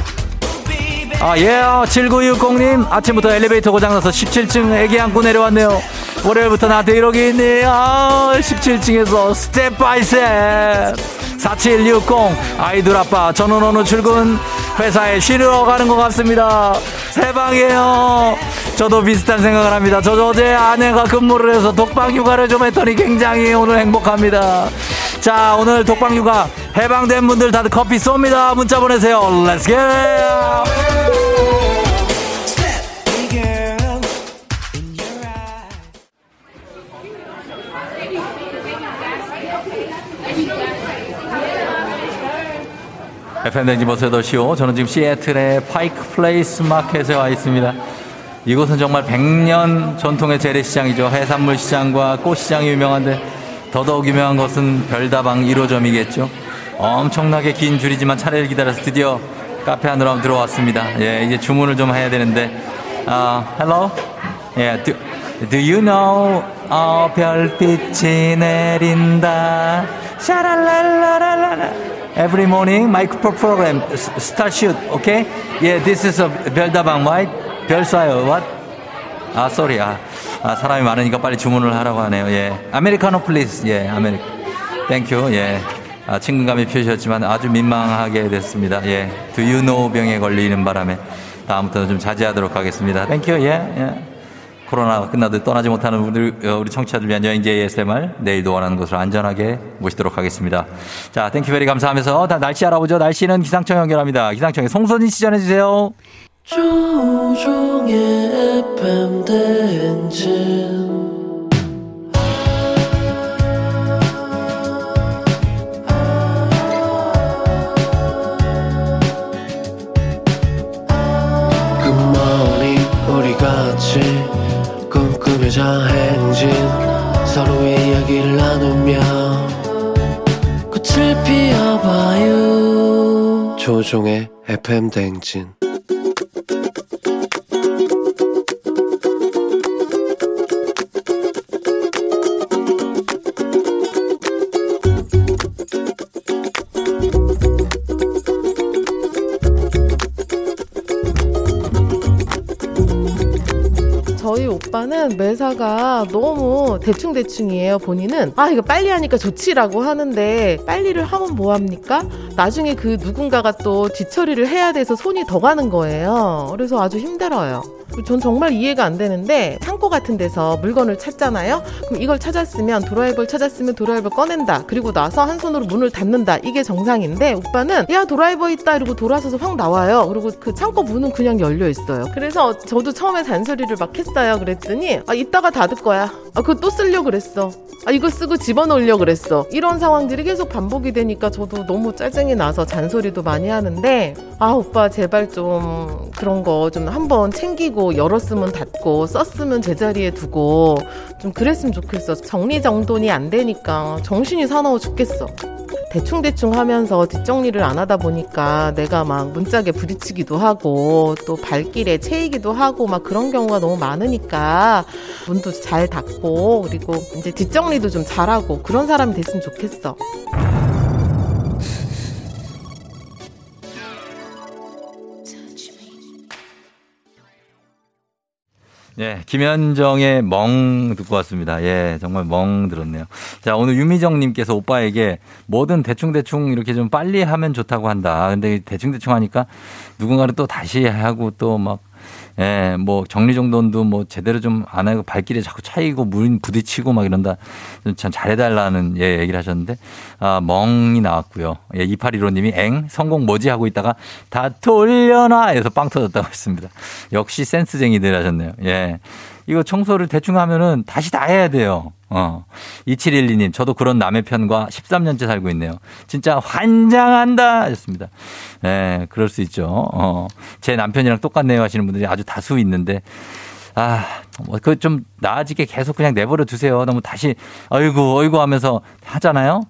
아, 예, 7960님. 아침부터 엘리베이터 고장나서 17층 애기 안고 내려왔네요. 월요일부터 나한테 이러기 있니? 아, 17층에서 step by step. 4760. 아이들 아빠, 저는 오늘 출근 회사에 쉬러 가는 것 같습니다. 해방이에요. 저도 비슷한 생각을 합니다. 저 어제 아내가 근무를 해서 독방 휴가를 좀 했더니 굉장히 오늘 행복합니다. 자, 오늘 독방 휴가 해방된 분들 다들 커피 쏩니다. 문자 보내세요. Let's get! FM 댕지 버스 8시오. 저는 지금 시애틀의 파이크 플레이스 마켓에 와 있습니다. 이곳은 정말 100년 전통의 재래시장이죠. 해산물 시장과 꽃시장이 유명한데 더더욱 유명한 것은 별다방 1호점이겠죠. 엄청나게 긴 줄이지만 차례를 기다려서 드디어 카페 안으로 들어왔습니다. 예, 이제 주문을 좀 해야 되는데. 아, hello? 예, do, do you know, 어, 별빛이 내린다. 샤랄랄라랄라. Every morning, micro program, s- start shoot, okay? Yeah, this is a 별다방, right? 별 쏴요, what? 아, sorry. 아, 아, 사람이 많으니까 빨리 주문을 하라고 하네요. 예. 아메리카노 please. 예, 아메리. thank you. 예. 아, 친근감이 표시였지만 아주 민망하게 됐습니다. 예. Know 병에 걸리는 바람에 다음부터는 좀 자제하도록 하겠습니다. thank you. 예. 예. 코로나가 끝나도 떠나지 못하는 분들, 어, 우리 청취자들 위한 여행지 ASMR 내일도 원하는 곳으로 안전하게 모시도록 하겠습니다. 자, thank you very 감사하면서 다 날씨 알아보죠. 날씨는 기상청 연결합니다. 기상청에 송선진 씨 전해주세요. 조우종의 FM 대행진. 같이 꿈꾸며자 행진. 서로의 이야기를 나누며 꽃을 피워봐요. 조종의 FM 대행진 오빠는 매사가 너무 대충대충이에요. 본인은 아 이거 빨리 하니까 좋지라고 하는데 빨리를 하면 뭐합니까? 나중에 그 누군가가 또 뒤처리를 해야 돼서 손이 더 가는 거예요. 그래서 아주 힘들어요. 전 정말 이해가 안 되는데 창고 같은 데서 물건을 찾잖아요. 그럼 이걸 찾았으면 드라이버를 찾았으면 드라이버 꺼낸다. 그리고 나서 한 손으로 문을 닫는다. 이게 정상인데 오빠는 야 드라이버 있다 이러고 돌아서서 확 나와요. 그리고 그 창고 문은 그냥 열려 있어요. 그래서 저도 처음에 잔소리를 막 했어요. 그랬더니 아 이따가 닫을 거야. 아 그거 또 쓰려 그랬어. 아 이거 쓰고 집어넣으려 그랬어. 이런 상황들이 계속 반복이 되니까 저도 너무 짜증 이 나서 잔소리도 많이 하는데 아 오빠 제발 좀 그런 거 좀 한번 챙기고 열었으면 닫고 썼으면 제자리에 두고 좀 그랬으면 좋겠어. 정리정돈이 안 되니까 정신이 사나워 죽겠어. 대충대충 하면서 뒷정리를 안 하다 보니까 내가 막 문짝에 부딪히기도 하고 또 발길에 채이기도 하고 막 그런 경우가 너무 많으니까 문도 잘 닫고 그리고 이제 뒷정리도 좀 잘하고 그런 사람이 됐으면 좋겠어. 예, 김현정의 멍 듣고 왔습니다. 예, 정말 멍 들었네요. 자, 오늘 유미정님께서 오빠에게 뭐든 대충대충 이렇게 좀 빨리 하면 좋다고 한다. 근데 대충대충 하니까 누군가를 또 다시 하고 또 막, 예, 뭐 정리정돈도 뭐 제대로 좀 안 하고 발길에 자꾸 차이고 물 부딪히고 막 이런다. 참 잘해달라는 예, 얘기를 하셨는데, 아, 멍이 나왔고요. 예, 2815님이 엥? 성공 뭐지? 하고 있다가 다 돌려놔! 해서 빵 터졌다고 했습니다. 역시 센스쟁이들 하셨네요. 예. 이거 청소를 대충 하면은 다시 다 해야 돼요. 어. 2712님, 저도 그런 남의 편과 13년째 살고 있네요. 진짜 환장한다! 하셨습니다. 예, 그럴 수 있죠. 어. 제 남편이랑 똑같네요 하시는 분들이 아주 다수 있는데, 아, 뭐, 그 좀 나아지게 계속 그냥 내버려 두세요. 너무 다시, 어이구, 어이구 하면서 하잖아요?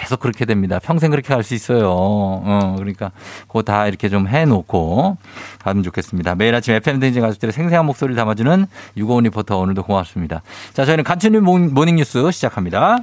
계속 그렇게 됩니다. 평생 그렇게 갈 수 있어요. 어, 그러니까 그거 다 이렇게 좀 해놓고 가면 좋겠습니다. 매일 아침 FM 댕진 가족들의 생생한 목소리를 담아주는 유고원 리포터 오늘도 고맙습니다. 자, 저희는 간추린 morning- morning뉴스 시작합니다.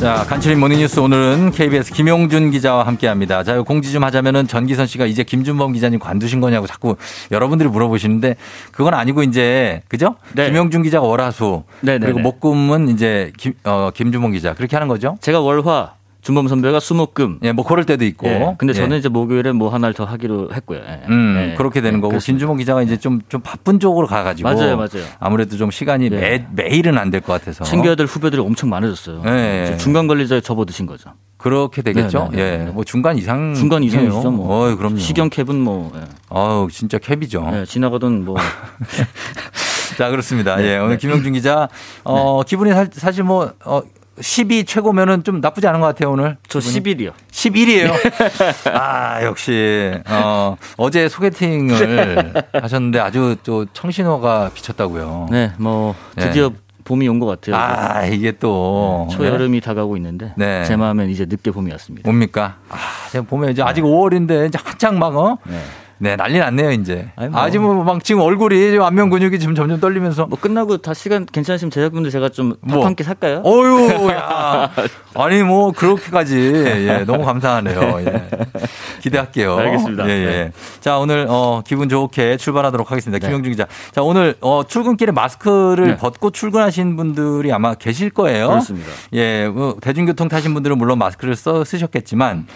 자, 간추린 모닝뉴스 오늘은 KBS 김용준 기자와 함께 합니다. 자, 공지 좀 하자면은 전기선 씨가 이제 김준범 기자님 관두신 거냐고 자꾸 여러분들이 물어보시는데 그건 아니고 이제, 그죠? 김용준 기자가 월화수. 네, 네, 그리고 네. 목금은 이제 김, 어, 김준범 기자. 그렇게 하는 거죠? 제가 월화, 준범 선배가 수목금. 예, 뭐 그럴 때도 있고. 예, 근데 저는 예. 이제 목요일에 뭐 하나를 더 하기로 했고요. 예. 음, 예. 그렇게 되는 예, 거고 그렇습니다. 김준범 기자가 이제 좀 좀 바쁜 쪽으로 가가지고 맞아요, 맞아요. 아무래도 좀 시간이 매, 매일은 안 될 것 같아서 챙겨야 될 후배들이 엄청 많아졌어요. 예, 예. 중간 관리자에 접어드신 거죠. 그렇게 되겠죠. 네, 네, 네, 예, 뭐 중간 이상 중간 이상이시죠, 뭐. 어, 그럼요. 시경 캡은 뭐. 예. 어우, 진짜 캡이죠. 예, 지나가던 뭐. 자, 그렇습니다. 네, 예, 오늘 네. 김영준 기자, 어, 기분이 사, 사실 뭐, 어, 10이 최고면은 좀 나쁘지 않은 것 같아요, 오늘. 저 11이요. 11이에요? 아, 역시, 어, 어제 소개팅을 하셨는데 아주 또 청신호가 비쳤다고요. 네, 뭐 드디어 봄이 온 것 같아요. 아, 이게 또. 초여름이 다가오고 있는데 네. 제 마음엔 이제 늦게 봄이 왔습니다. 뭡니까? 아, 제가 보면 이제 아직 5월인데 이제 한창 막, 어? 네. 네, 난리 났네요, 이제. 아니, 뭐. 아직 뭐, 막 지금 얼굴이 지금 안면 근육이 지금 점점 떨리면서. 뭐 끝나고 다 시간 괜찮으시면 제작분들 제가 좀밥 뭐? 한끼 살까요? 어유, 야. 아니, 뭐, 그렇게까지. 예, 너무 감사하네요. 예. 기대할게요. 알겠습니다. 예, 예. 네. 자, 오늘, 어, 기분 좋게 출발하도록 하겠습니다. 네. 김영준 기자. 자, 오늘, 어, 출근길에 마스크를 네. 벗고 출근하신 분들이 아마 계실 거예요. 그렇습니다. 예, 뭐 대중교통 타신 분들은 물론 마스크를 써 쓰셨겠지만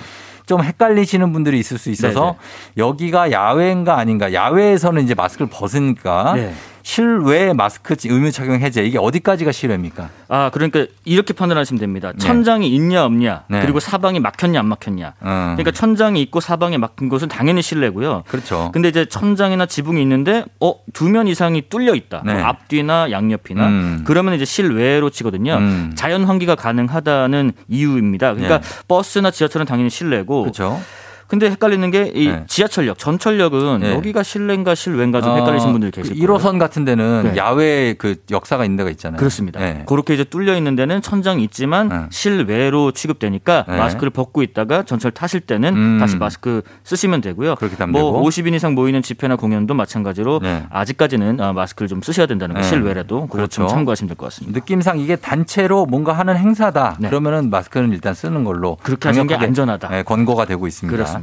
좀 헷갈리시는 분들이 있을 수 있어서 여기가 야외인가 아닌가. 야외에서는 이제 마스크를 벗으니까 네. 실외 마스크 의무 착용 해제 이게 어디까지가 실외입니까? 아, 그러니까 이렇게 판단하시면 됩니다. 천장이 있냐 없냐, 네. 그리고 사방이 막혔냐 안 막혔냐. 음. 그러니까 천장이 있고 사방에 막힌 곳은 당연히 실내고요. 그렇죠. 근데 이제 천장이나 지붕이 있는데 어, 두 면 이상이 뚫려 있다. 네. 뭐 앞뒤나 양옆이나 음. 그러면 이제 실외로 치거든요. 음. 자연 환기가 가능하다는 이유입니다. 그러니까 네. 버스나 지하철은 당연히 실내고 그렇죠. 근데 헷갈리는 게 이 네. 지하철역, 전철역은 네. 여기가 실내인가 실외인가 좀 헷갈리시는 분들이 계실 거예요. 1호선 같은 데는 네. 야외 그 역사가 있는 데가 있잖아요. 그렇습니다. 네. 그렇게 이제 뚫려 있는 데는 천장이 있지만 네. 실외로 취급되니까 네. 마스크를 벗고 있다가 전철 타실 때는 음. 다시 마스크 쓰시면 되고요. 그렇게 뭐 되고. 50인 이상 모이는 집회나 공연도 마찬가지로 네. 아직까지는 아, 마스크를 좀 쓰셔야 된다는 거 네. 실외라도 그렇죠. 좀 참고하시면 될 것 같습니다. 느낌상 이게 단체로 뭔가 하는 행사다. 네. 그러면은 마스크는 일단 쓰는 걸로 그렇게 하시는 게 안전하다. 네, 권고가 되고 있습니다. 그렇습니다.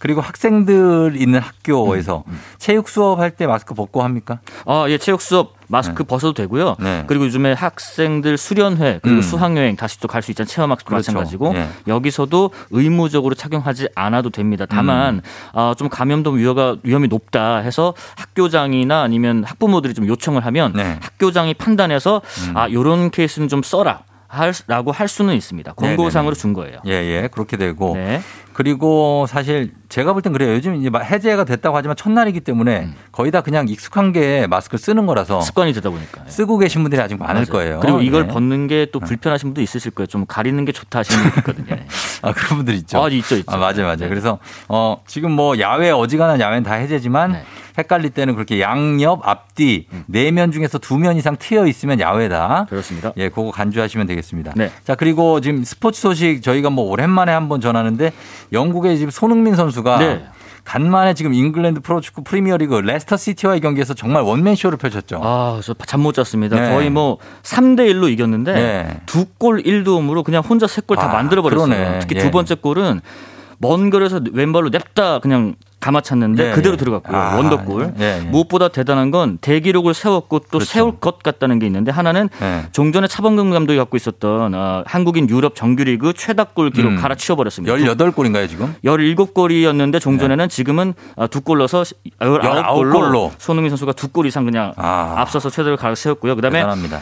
그리고 학생들 있는 학교에서 음, 체육 수업할 때 마스크 벗고 합니까? 아, 예, 체육 수업 마스크 벗어도 되고요. 네. 그리고 요즘에 학생들 수련회 그리고 음. 수학여행 다시 또 갈 수 있잖아요. 체험학습 그렇죠. 마찬가지고 예. 여기서도 의무적으로 착용하지 않아도 됩니다. 다만 음. 아, 좀 감염도 위험가 위험이 높다 해서 학교장이나 아니면 학부모들이 좀 요청을 하면 네. 학교장이 판단해서 음. 아, 요런 케이스는 좀 써라. 할, 라고 할 수는 있습니다. 권고상으로 준 거예요. 예, 예. 그렇게 되고. 네. 그리고 사실 제가 볼 땐 그래요. 요즘 이제 해제가 됐다고 하지만 첫날이기 때문에 음. 거의 다 그냥 익숙한 게 마스크를 쓰는 거라서 습관이 되다 보니까. 쓰고 계신 분들이 아직 많을 맞아요. 거예요. 그리고 이걸 예. 벗는 게 또 불편하신 분도 있으실 거예요. 좀 가리는 게 좋다 하시는 분도 있거든요. 아, 그런 분들 있죠. 아, 있죠, 있죠. 아, 맞아요, 맞아요. 네. 그래서, 어, 지금 뭐 야외 어지간한 야외는 다 해제지만 네. 헷갈릴 때는 그렇게 양옆, 앞뒤, 네 면 중에서 두 면 이상 트여 있으면 야외다. 그렇습니다. 예, 그거 간주하시면 되겠습니다. 네. 자, 그리고 지금 스포츠 소식 저희가 뭐 오랜만에 한번 전하는데 영국의 지금 손흥민 선수가 네. 간만에 지금 잉글랜드 프로축구 프리미어리그 레스터 시티와의 경기에서 정말 원맨 쇼를 펼쳤죠. 아, 저 잠 못 잤습니다. 네. 거의 뭐 3대 1로 이겼는데 네. 두골 1도움으로 그냥 혼자 세 골다 아, 만들어 버렸어요. 특히 예. 두 번째 골은 먼 거리에서 왼발로 냅다 그냥 감아찼는데 예, 그대로 예. 들어갔고요. 아, wonder골. 예, 예. 무엇보다 대단한 건 대기록을 세웠고 또 그렇죠. 세울 것 같다는 게 있는데 하나는 예. 종전에 차범근 감독이 갖고 있었던 아, 한국인 유럽 정규리그 최다골 기록 음. 갈아치워 버렸습니다. 18골인가요, 지금? 17골이었는데 종전에는 지금은 아, 두골 넣어서 19골로 19골로. 손흥민 선수가 두 골 이상 그냥 아. 앞서서 최대를 갈아 세웠고요. 그다음에 대단합니다.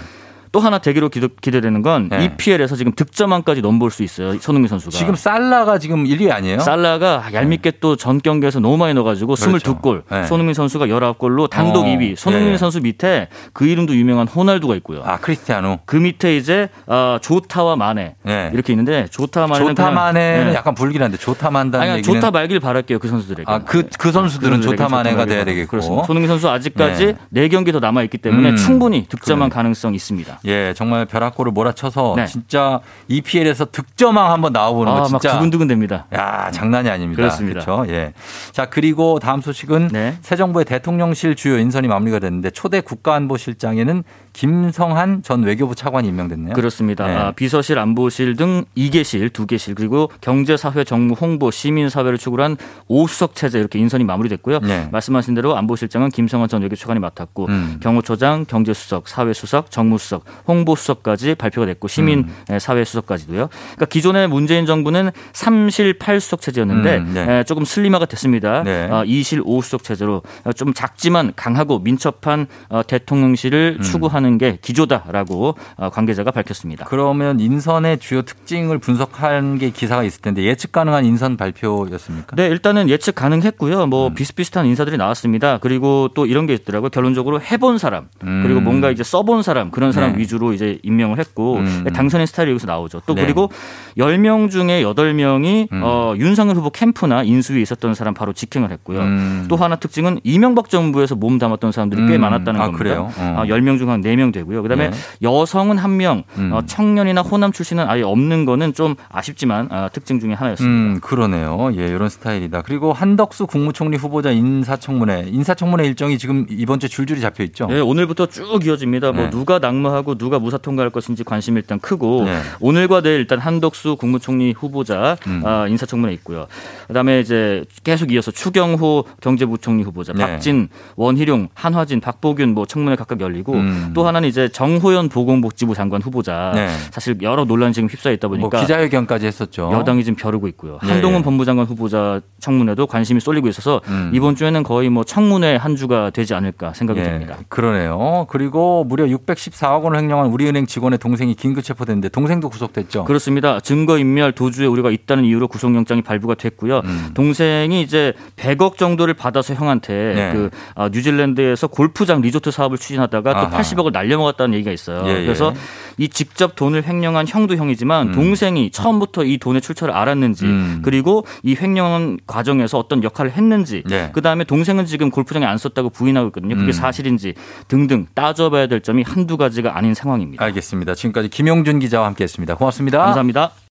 또 하나 대기로 기대, 기대 되는 건 네. EPL에서 지금 득점왕까지 넘볼 수 있어요. 손흥민 선수가. 지금 살라가 지금 1위 아니에요? 살라가 얄밉게 또전 경기에서 너무 많이 넣어가지고 그렇죠. 22골, 네. 손흥민 선수가 19골로 단독 어, 2위. 손흥민 예. 선수 밑에 그 이름도 유명한 호날두가 있고요. 아 크리스티아노. 그 밑에 이제 아, 조타와 마네 네. 이렇게 있는데 조타와 마네는 그냥, 예. 약간 불길한데 조타 만다는 아니, 아니, 얘기는 조타 말길 바랄게요 그 선수들에게. 아, 그, 그 선수들은 조타 돼야 말길 되겠고. 그렇습니다. 손흥민 선수 아직까지 네. 네. 경기 더 남아 있기 때문에 음. 충분히 득점한 그러네. 가능성이 있습니다. 예, 정말 벼락골을 몰아쳐서 네. 진짜 EPL에서 득점왕 한번 나와보는 거 아, 막 진짜. 두근두근 됩니다. 야, 장난이 아닙니다. 그렇습니다. 그렇죠? 예. 자, 그리고 다음 소식은 네. 새 정부의 대통령실 주요 인선이 마무리가 됐는데 초대 국가안보실장에는 김성한 전 외교부 차관이 임명됐네요. 그렇습니다. 네. 아, 비서실, 안보실 등 2개실, 2개실 그리고 경제사회, 정무, 홍보, 시민사회를 추구한 5수석 체제 이렇게 인선이 마무리됐고요. 네. 말씀하신 대로 안보실장은 김성환 전 외교 차관이 맡았고 음. 경호처장, 경제수석, 사회수석, 정무수석, 홍보 수석까지 발표가 됐고 음. 시민사회 수석까지도요. 그러니까 기존의 문재인 정부는 3실 8수석 체제였는데 음, 네. 에, 조금 슬림화가 됐습니다. 네. 어, 2실 5수석 체제로 어, 좀 작지만 강하고 민첩한 어, 대통령실을 음. 추구하는 게 기조다라고 어, 관계자가 밝혔습니다. 그러면 인선의 주요 특징을 분석한 게 기사가 있을 텐데 예측 가능한 인선 발표였습니까? 네, 일단은 예측 가능했고요. 음. 뭐 비슷비슷한 인사들이 나왔습니다. 그리고 또 이런 게 있더라고요. 결론적으로 해본 사람, 음. 그리고 뭔가 이제 써본 사람, 그런 사람 네. 위주로 이제 임명을 했고, 음. 당선인 스타일이 여기서 나오죠. 또 네. 그리고 10명 중에 8명이 음. 어, 윤석열 후보 캠프나 인수위에 있었던 사람 바로 직행을 했고요. 음. 또 하나 특징은 이명박 정부에서 몸 담았던 사람들이 꽤 음. 많았다는 아, 겁니다. 그래요? 어. 아, 10명 중한 4명 되고요. 그다음에 네. 여성은 한 명, 음. 어, 청년이나 호남 출신은 아예 없는 거는 좀 아쉽지만 아, 특징 중에 하나였습니다. 음, 그러네요. 예, 이런 스타일이다. 그리고 한덕수 국무총리 후보자 인사청문회. 인사청문회 일정이 지금 이번 주에 줄줄이 잡혀 있죠. 네, 오늘부터 쭉 이어집니다. 뭐 네. 누가 낙마하고 누가 무사 통과할 것인지 관심이 일단 크고 네. 오늘과 내일 일단 한덕수 국무총리 후보자 음. 아, 인사청문회 있고요. 그다음에 이제 계속 이어서 추경호 경제부총리 후보자, 네. 박진, 원희룡, 한화진, 박보균 뭐 청문회 각각 열리고 음. 또 하나는 이제 정호연 보건복지부 장관 후보자. 네. 사실 여러 논란이 지금 휩싸여 있다 뭐 보니까 기자회견까지 했었죠. 여당이 지금 벼르고 있고요. 예, 한동훈 예. 법무장관 후보자 청문회도 관심이 쏠리고 있어서 음. 이번 주에는 거의 뭐 청문회 한 주가 되지 않을까 생각이 예, 됩니다. 그러네요. 그리고 무려 614억 원을 횡령한 우리은행 직원의 동생이 긴급 체포됐는데 동생도 구속됐죠. 그렇습니다. 증거 인멸 도주에 우리가 있다는 이유로 구속영장이 발부가 됐고요. 음. 동생이 이제 100억 정도를 받아서 형한테 네. 그 아, 뉴질랜드에서 골프장 리조트 사업을 추진하다가 또 아하. 80억을 날려먹었다는 얘기가 있어요. 예, 예. 그래서 이 직접 돈을 횡령한 형도 형이지만 음. 동생이 처음부터 이 돈의 출처를 알았는지 음. 그리고 이 횡령 과정에서 어떤 역할을 했는지 네. 그 다음에 동생은 지금 골프장에 안 썼다고 부인하고 있거든요. 그게 음. 사실인지 등등 따져봐야 될 점이 한두 가지가 아닌 상황입니다. 알겠습니다. 지금까지 김용준 기자와 함께했습니다. 고맙습니다. 감사합니다.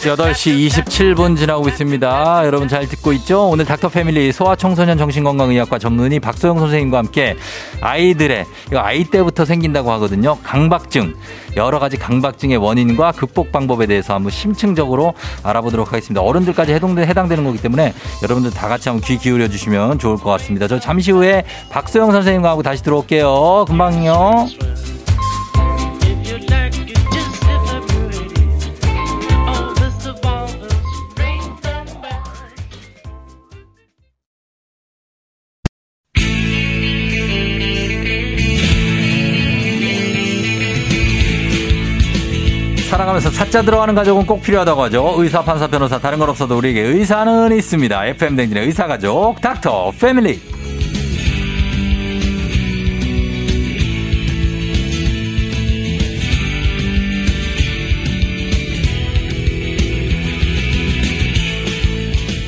8시 27분 지나고 있습니다. 여러분 잘 듣고 있죠? 오늘 닥터 패밀리 소아청소년 정신건강의학과 전문의 박소영 선생님과 함께 아이들의 이거 아이 때부터 생긴다고 하거든요. 강박증 여러 가지 강박증의 원인과 극복 방법에 대해서 한번 심층적으로 알아보도록 하겠습니다. 어른들까지 해당되, 해당되는 거기 때문에 여러분들 다 같이 한번 귀 기울여 주시면 좋을 것 같습니다. 저 잠시 후에 박소영 선생님과 하고 다시 들어올게요. 금방요. 살아가면서 사자 들어가는 가족은 꼭 필요하다고 하죠. 의사, 판사, 변호사 다른 건 없어도 우리에게 의사는 있습니다. FM 댕진의 의사 가족 닥터 패밀리.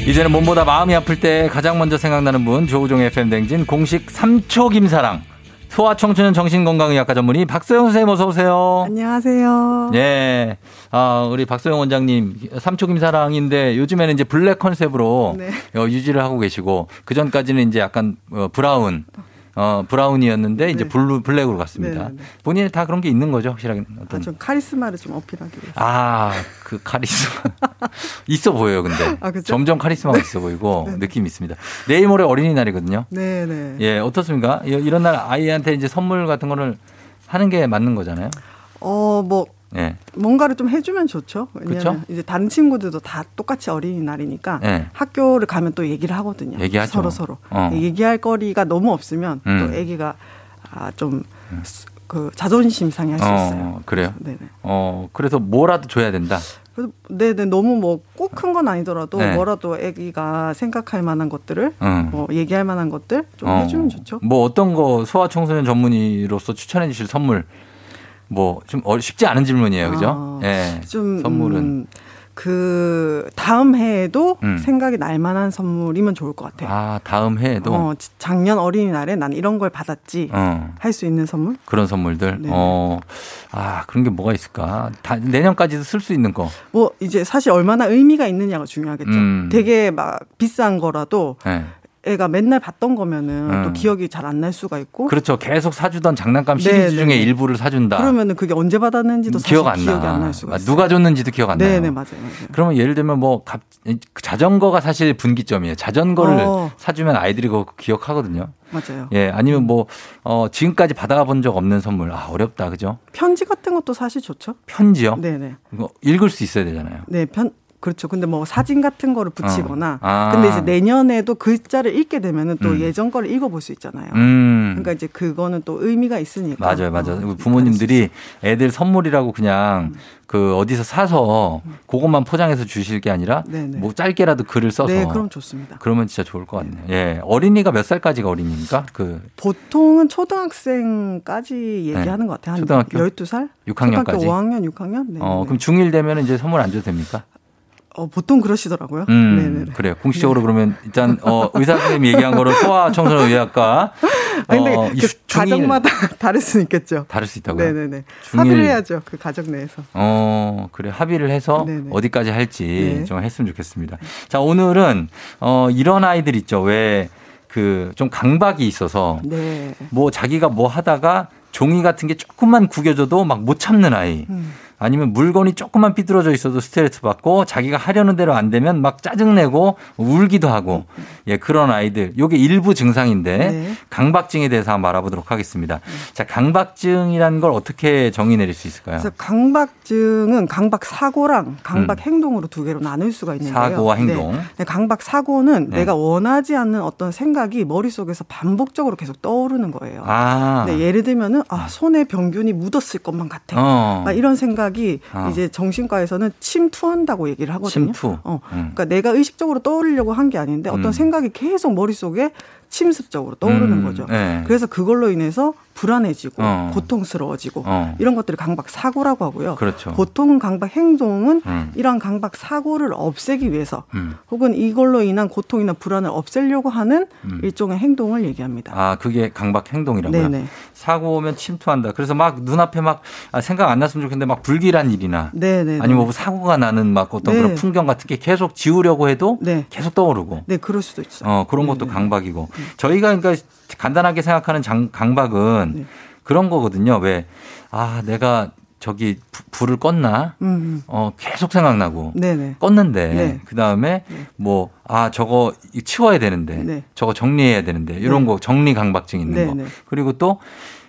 이제는 몸보다 마음이 아플 때 가장 먼저 생각나는 분 조우종 FM 댕진 공식 3초 김사랑 소아청소년 정신건강의학과 전문의 박소영 선생님 어서 오세요. 안녕하세요. 예. 아, 우리 박소영 원장님, 삼초 김 사랑인데 요즘에는 이제 black concept으로 네. 어, 유지를 하고 계시고 그 전까지는 이제 약간 어, brown, 어, brown이었는데 이제 blue, black으로 갔습니다. 네, 네. 본인이 다 그런 게 있는 거죠, 확실하게. 아, 어떤. 좀 카리스마를 좀 어필하기 위해서. 아, 그 카리스마. 있어 보여요, 근데. 아, 그죠? 점점 카리스마가 있어 보이고 네. 느낌이 있습니다. 내일 모레 어린이날이거든요. 네, 네. 예, 어떻습니까? 이- 이런 날 아이한테 이제 선물 같은 거를 하는 게 맞는 거잖아요. 어, 뭐 예. 뭔가를 좀 해주면 좋죠. 왜냐면 그쵸? 이제 다른 친구들도 다 똑같이 어린이날이니까 예. 학교를 가면 또 얘기를 하거든요. 얘기하죠. 서로 서로 어. 얘기할 거리가 너무 없으면 음. 또 아기가 아, 좀그 자존심 상해할 수 있어요. 어, 그래요? 네네. 어, 그래서 뭐라도 줘야 된다. 그래서 네네 너무 뭐 꼭 큰 건 아니더라도 네. 뭐라도 아기가 생각할 만한 것들을 응. 뭐 얘기할 만한 것들 좀 어. 해주면 좋죠. 뭐 어떤 거 소아청소년 전문의로서 추천해 주실 선물 뭐 좀 쉽지 않은 질문이에요. 그죠? 아, 예. 좀 선물은 음, 그 다음 해에도 음. 생각이 날 만한 선물이면 좋을 것 같아요. 아, 다음 해에도 어, 지- 작년 어린이날에 난 이런 걸 받았지 어. 할수 있는 선물? 그런 선물들. 네. 어. 아, 그런 게 뭐가 있을까? 다, 내년까지도 쓸 수 있는 거. 뭐 이제 사실 얼마나 의미가 있느냐가 중요하겠죠. 음. 되게 막 비싼 거라도 예. 애가 맨날 봤던 거면은 음. 또 기억이 잘 안 날 수가 있고 그렇죠. 계속 사주던 장난감 네, 시리즈 네, 중에 네. 일부를 사준다. 그러면은 그게 언제 받았는지도 사실 기억 안 기억이 나. 안날 수가 아. 누가 줬는지도 기억 안 나요. 네네 맞아요. 맞아요. 그러면 예를 들면 뭐 갑, 자전거가 사실 분기점이에요. 자전거를 어. 사주면 아이들이 그거 기억하거든요. 맞아요. 예, 아니면 뭐, 어, 지금까지 받아가 본적 없는 선물. 아, 어렵다. 그죠? 편지 같은 것도 사실 좋죠. 편지요? 네네. 이거 읽을 수 있어야 되잖아요. 네, 편 그렇죠. 근데 뭐 사진 같은 거를 붙이거나 어. 아. 근데 이제 내년에도 글자를 읽게 되면은 또 음. 예전 거를 읽어 볼 수 있잖아요. 음. 그러니까 이제 그거는 또 의미가 있으니까. 맞아요, 맞아요. 부모님들이 애들 선물이라고 그냥 그 어디서 사서 그것만 포장해서 주실 게 아니라 네네. 뭐 짧게라도 글을 써서 네, 그럼 좋습니다. 그러면 진짜 좋을 것 같네요. 예. 어린이가 몇 살까지가 어린이입니까? 그 보통은 초등학생까지 얘기하는 것 같아요. 한 초등학교? 12살? 6학년까지? 초등학교 5학년, 6학년? 네. 어, 그럼 중1 되면 이제 선물 안 줘도 됩니까? 어, 보통 그러시더라고요. 음, 네네. 그래요. 공식적으로 그러면 일단 어, 의사 선생님이 얘기한 거로 소아 청소년 의학과 근데 어, 그이 중1 가정마다 다를 수 있겠죠. 다를 수 있다고요? 네네네. 중일- 합의를 해야죠. 그 가정 내에서. 어, 그래. 합의를 해서 네네. 어디까지 할지 네. 좀 했으면 좋겠습니다. 자, 오늘은 어, 이런 아이들 있죠. 왜 그 좀 강박이 있어서 네. 뭐 자기가 뭐 하다가 종이 같은 게 조금만 구겨져도 막 못 참는 아이. 음. 아니면 물건이 조금만 삐뚤어져 있어도 스트레스 받고 자기가 하려는 대로 안 되면 막 짜증내고 울기도 하고 예 그런 아이들 요게 일부 증상인데 네. 강박증에 대해서 한번 알아보도록 하겠습니다. 자 강박증이라는 걸 어떻게 정의 내릴 수 있을까요? 그래서 강박증은 강박 사고랑 강박 행동으로 두 개로 나눌 수가 있는데요. 음. 사고와 행동. 네. 네, 강박 사고는 네. 내가 원하지 않는 어떤 생각이 머릿속에서 반복적으로 계속 떠오르는 거예요. 아. 네, 예를 들면은 아, 손에 병균이 묻었을 것만 같아. 어. 막 이런 생각이 어. 이제 정신과에서는 침투한다고 얘기를 하거든요. 침투. 어. 음. 그러니까 내가 의식적으로 떠올리려고 한 게 아닌데 어떤 음. 생각이 계속 머릿속에 침습적으로 떠오르는 음, 거죠. 네. 그래서 그걸로 인해서 불안해지고 어. 고통스러워지고 어. 이런 것들을 강박 사고라고 하고요. 그렇죠. 보통은 강박 행동은 음. 이러한 강박 사고를 없애기 위해서 음. 혹은 이걸로 인한 고통이나 불안을 없애려고 하는 음. 일종의 행동을 얘기합니다. 아, 그게 강박 행동이라고요? 네네. 사고 오면 침투한다. 그래서 막 눈앞에 막 아, 생각 안 났으면 좋겠는데 막 불길한 일이나 네네. 아니면 뭐 사고가 나는 막 어떤 네. 그런 풍경 같은 게 계속 지우려고 해도 네. 계속 떠오르고. 네, 그럴 수도 있어요. 어, 그런 것도. 강박이고. 저희가 그러니까 간단하게 생각하는 장, 강박은 네. 그런 거거든요. 왜, 아, 내가 저기 부- 불을 껐나? 음, 어, 계속 생각나고. 네네. 껐는데 네. 그 다음에 네. 뭐 아 저거 치워야 되는데 네. 저거 정리해야 되는데 이런 네. 거 정리 강박증 있는 네, 거 네. 그리고 또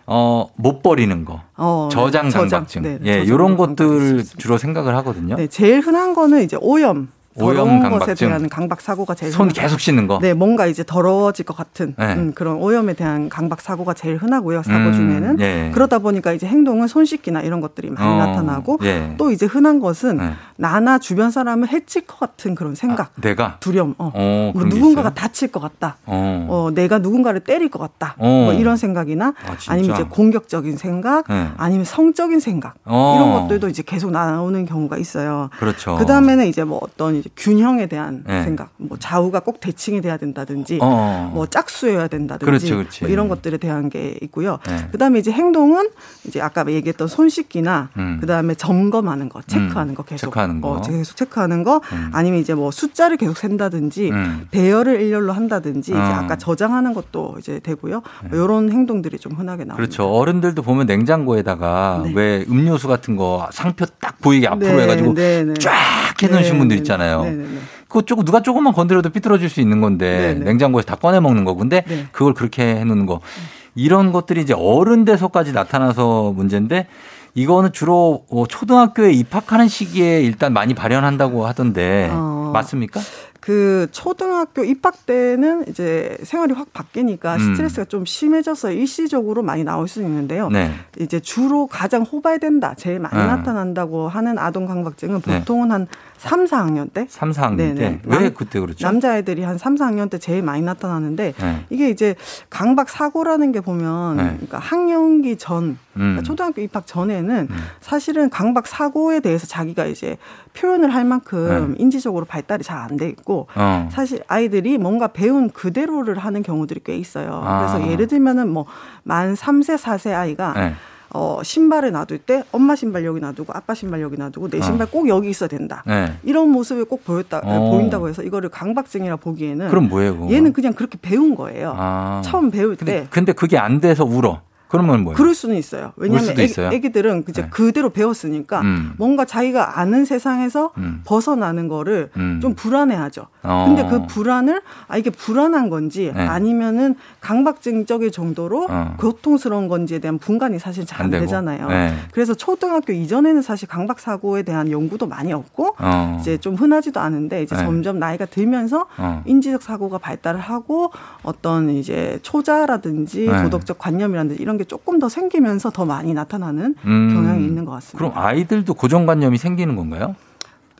어, 못 버리는 거. 어, 저장 네. 강박증. 네, 네. 예, 저장 요런 것들. 주로 생각을 하거든요. 네, 제일 흔한 거는 이제 오염. 오염 강박증. 대한 강박 사고가 제일 손 흔한 계속 씻는 거. 네, 뭔가 이제 더러워질 것 같은 네. 음, 그런 오염에 대한 강박 사고가 제일 흔하고요. 사고 음, 중에는 예. 그러다 보니까 이제 행동은 손 씻기나 이런 것들이 많이 어, 나타나고 예. 또 이제 흔한 것은 네. 나나 주변 사람을 해칠 것 같은 그런 생각, 내가 두려움, 어. 어, 뭐 누군가가? 다칠 것 같다. 어. 어, 내가 누군가를 때릴 것 같다. 어. 뭐 이런 생각이나 아? 아니면 이제 공격적인 생각, 네. 아니면 성적인 생각 어. 이런 것들도 이제 계속 나오는 경우가 있어요. 그렇죠. 그 다음에는 이제 뭐 어떤 이제 균형에 대한 네. 생각, 뭐 좌우가 꼭 대칭이 돼야 된다든지, 어. 뭐 짝수여야 된다든지, 그렇지, 그렇지. 뭐 이런 것들에 대한 게 있고요. 네. 그 다음에 이제 행동은 이제 아까 얘기했던 손 씻기나, 음. 그 다음에 점검하는 거, 체크하는 음, 거 계속, 체크하는 거. 어, 계속 체크하는 거, 음. 아니면 이제 뭐 숫자를 계속 센다든지, 음. 배열을 일렬로 한다든지, 이제 어. 아까 저장하는 것도 이제 되고요. 뭐 이런 행동들이 좀 흔하게 나옵니다. 네. 그렇죠. 어른들도 보면 냉장고에다가 네. 왜 음료수 같은 거 상표 딱 보이게 앞으로 네, 해가지고 네, 네. 쫙 해놓으신 네, 분들 네, 있잖아요. 네, 네, 네. 그거 조금 누가 조금만 건드려도 삐뚤어질 수 있는 건데 네, 네. 냉장고에서 다 꺼내 먹는 거. 근데 네. 그걸 그렇게 해놓는 거. 이런 것들이 이제 어른 돼서까지 나타나서 문제인데 이거는 주로 어, 초등학교에 입학하는 시기에 일단 많이 발현한다고 하던데 어. 맞습니까? 그 초등학교 입학 때는 이제 생활이 확 바뀌니까 음. 스트레스가 좀 심해져서 일시적으로 많이 나올 수 있는데요. 네. 이제 주로 가장 호발된다, 제일 많이 네. 나타난다고 하는 아동 강박증은 네. 보통은 한 3, 4학년 때 3, 4학년 네네. 때. 왜 남- 그때 그렇죠? 남자애들이 한 3, 4학년 때 제일 많이 나타나는데 네. 이게 이제 강박 사고라는 게 보면 네. 그러니까 학령기 전 그러니까 음. 초등학교 입학 전에는 사실은 강박 사고에 대해서 자기가 이제 표현을 할 만큼 인지적으로 발달이 잘 안 돼 있고 네. 어. 사실 아이들이 뭔가 배운 그대로를 하는 경우들이 꽤 있어요. 아. 그래서 예를 들면은 뭐 만 3세, 4세 아이가 네. 어, 신발을 놔둘 때 엄마 신발 여기 놔두고 아빠 신발 여기 놔두고 내 어. 신발 꼭 여기 있어야 된다. 네. 이런 모습을 꼭 보였다 어. 보인다고 해서 이거를 강박증이라 보기에는 그럼 뭐예요, 그거? 얘는 그냥 그렇게 배운 거예요. 아. 처음 배울 근데, 때 근데 그게 안 돼서 울어. 그러면 뭐예요? 그럴 수는 있어요. 왜냐하면? 애기, 들은 이제 네. 그대로 배웠으니까 음. 뭔가 자기가 아는 세상에서 음. 벗어나는 거를 음. 좀 불안해하죠. 어. 근데 그 불안을 아 이게 불안한 건지 네. 아니면은 강박증적일 정도로 어. 고통스러운 건지에 대한 분간이 사실 잘 안. 되잖아요. 네. 그래서 초등학교 이전에는 사실 강박 사고에 대한 연구도 많이 없고 어. 이제 좀 흔하지도 않은데 이제 네. 점점 나이가 들면서 어. 인지적 사고가 발달을 하고 어떤 이제 초자라든지 네. 도덕적 관념이라든지 이런 게 조금 더 생기면서 더 많이 나타나는 음. 경향이 있는 것 같습니다. 그럼 아이들도 고정관념이 생기는 건가요?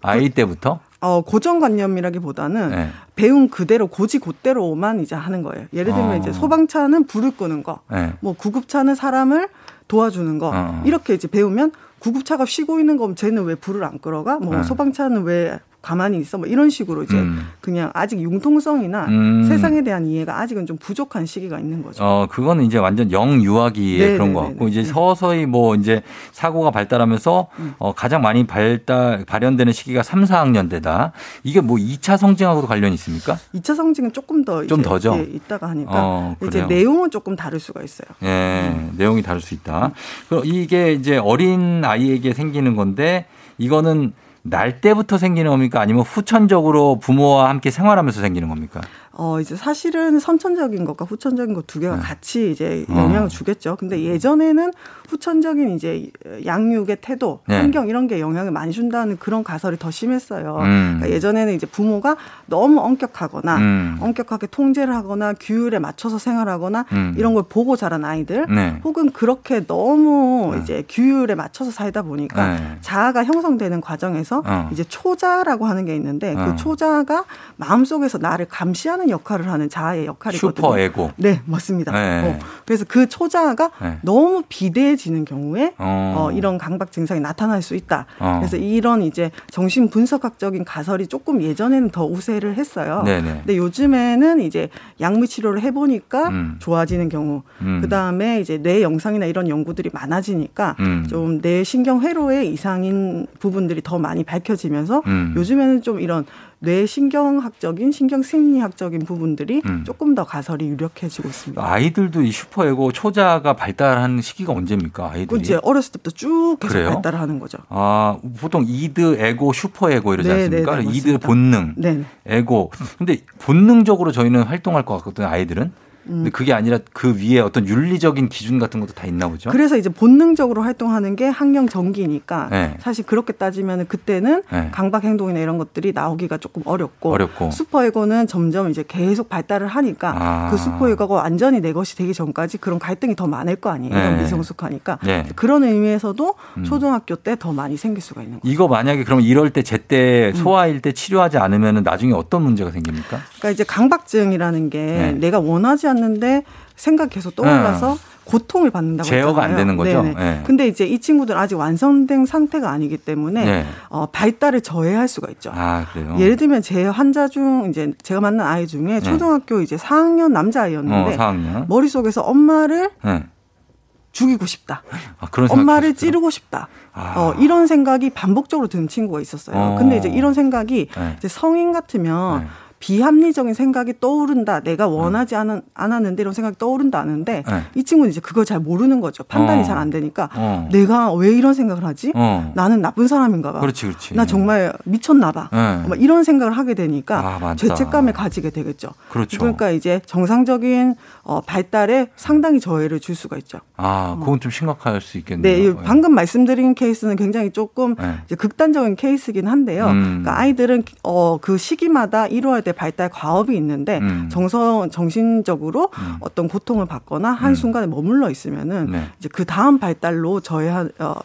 아이 때부터? 어, 고정관념이라기보다는 네. 배운 그대로 고지 곧대로만 이제 하는 거예요. 예를 들면 어. 이제 소방차는 불을 끄는 거, 네. 뭐 구급차는 사람을 도와주는 거 어. 이렇게 이제 배우면 구급차가 쉬고 있는 거면 쟤는 왜 불을 안 끌어가? 뭐 네. 소방차는 왜 가만히 있어? 뭐 이런 식으로 이제 음. 그냥 아직 융통성이나 음. 세상에 대한 이해가 아직은 좀 부족한 시기가 있는 거죠. 어, 그거는 이제 완전 영유아기의 네, 그런 네, 것 네, 같고, 네. 이제 서서히 뭐 이제 사고가 발달하면서 음. 어, 가장 많이 발달, 발현되는 시기가 3, 4학년 때다. 이게 뭐 2차 성징하고도 관련이 있습니까? 2차 성징은 조금 더 좀 더죠? 예, 있다가 하니까 어, 이제? 내용은 조금 다를 수가 있어요. 예, 내용이 다를 수 있다. 그럼 이게 이제 어린 아이에게 생기는 건데, 이거는 날 때부터 생기는 겁니까? 아니면 후천적으로 부모와 함께 생활하면서 생기는 겁니까? 어, 이제 사실은 선천적인 것과 후천적인 것 두 개가 네. 같이 이제 어. 영향을 주겠죠. 근데 예전에는 후천적인 이제 양육의 태도, 네. 환경 이런 게 영향을 많이 준다는 그런 가설이 더 심했어요. 음. 그러니까 예전에는 이제 부모가 너무 엄격하거나 음. 엄격하게 통제를 하거나 규율에 맞춰서 생활하거나 음. 이런 걸 보고 자란 아이들 네. 혹은 그렇게 너무 이제 규율에 맞춰서 살다 보니까 네. 자아가 형성되는 과정에서 어. 이제 초자라고 하는 게 있는데 어. 그 초자가 마음속에서 나를 감시하는 역할을 하는 자아의 역할이거든요. 슈퍼 에고. 네, 맞습니다. 네. 어, 그래서 그 초자아가 네. 너무 비대해지는 경우에 어. 어, 이런 강박 증상이 나타날 수 있다. 어. 그래서 이런 이제 정신 분석학적인 가설이 조금 예전에는 더 우세를 했어요. 네네. 근데 요즘에는 이제 약물 치료를 해보니까 음. 좋아지는 경우, 음. 그 다음에 이제 뇌 영상이나 이런 연구들이 많아지니까 음. 좀뇌 신경 회로의 이상인 부분들이 더 많이 밝혀지면서 음. 요즘에는 좀 이런 뇌 신경학적인 신경 심리학적인 부분들이 음. 조금 더 가설이 유력해지고 있습니다. 아이들도 이 슈퍼 에고 초자아가 발달한 시기가 언제입니까? 그 아이들이? 이제 어렸을 때부터 쭉 계속 그래요? 발달하는 거죠. 아, 보통 이드, 에고, 슈퍼 에고 이러지 네, 않습니까? 네, 네, 이드. 본능, 네. 에고. 근데 본능적으로 저희는 활동할 것 같거든요, 아이들은. 근데 그게 아니라 그 위에 어떤 윤리적인 기준 같은 것도 다 있나 보죠? 그래서 이제 본능적으로 활동하는 게 학령 전기니까 네. 사실 그렇게 따지면 그때는 네. 강박 행동이나 이런 것들이 나오기가 조금 어렵고, 어렵고. 슈퍼에고는 점점 이제 계속 발달을 하니까 아. 그 슈퍼에고가 완전히 내 것이 되기 전까지 그런 갈등이 더 많을 거 아니에요. 네. 미성숙하니까 네. 그런 의미에서도 음. 초등학교 때 더 많이 생길 수가 있는 거예요. 이거 만약에 그럼 이럴 때 제때 음. 소아일 때 치료하지 않으면 나중에 어떤 문제가 생깁니까? 그러니까 이제 강박증이라는 게 네. 내가 원하지 않는데 생각 계속 떠올라서 고통을 받는다고 제어가 안 했잖아요. 되는 거죠? 네. 근데 이제 이 친구들 아직 완성된 상태가 아니기 때문에 네. 어, 발달을 저해할 수가 있죠. 아, 그래요? 예를 들면 제 환자 중 이제 제가 만난 아이 중에 초등학교 이제 4학년 남자 아이였는데 네. 어, 4학년. 머릿속에서 엄마를 네. 죽이고 싶다. 아, 엄마를 찌르고 싶다. 아. 어, 이런 생각이 반복적으로 드는 친구가 있었어요. 어. 근데 이제 이런 생각이 네. 이제 성인 같으면 네. 비합리적인 생각이 떠오른다. 내가 원하지 않은, 않았는데 이런 생각이 떠오른다 하는데 네. 이 친구는 이제 그걸 잘 모르는 거죠. 판단이 어. 잘안 되니까 어. 내가 왜 이런 생각을 하지? 어. 나는 나쁜 사람인가 봐. 그렇지, 그렇지. 나 정말 미쳤나 봐. 네. 막 이런 생각을 하게 되니까 아. 죄책감을 가지게 되겠죠. 그렇죠. 러니까 이제 정상적인 어, 발달에 상당히 저해를 줄 수가 있죠. 아, 그건 좀 심각할 수 있겠네요. 네, 이 방금 말씀드린 케이스는 굉장히 조금 네. 극단적인 케이스긴 한데요. 음. 그러니까 아이들은 어, 그 시기마다 이루어야 될 발달 과업이 있는데 음. 정서 정신적으로 어떤 고통을 받거나 한 순간에 머물러 있으면은 네. 이제 그 다음 발달로 저해 어,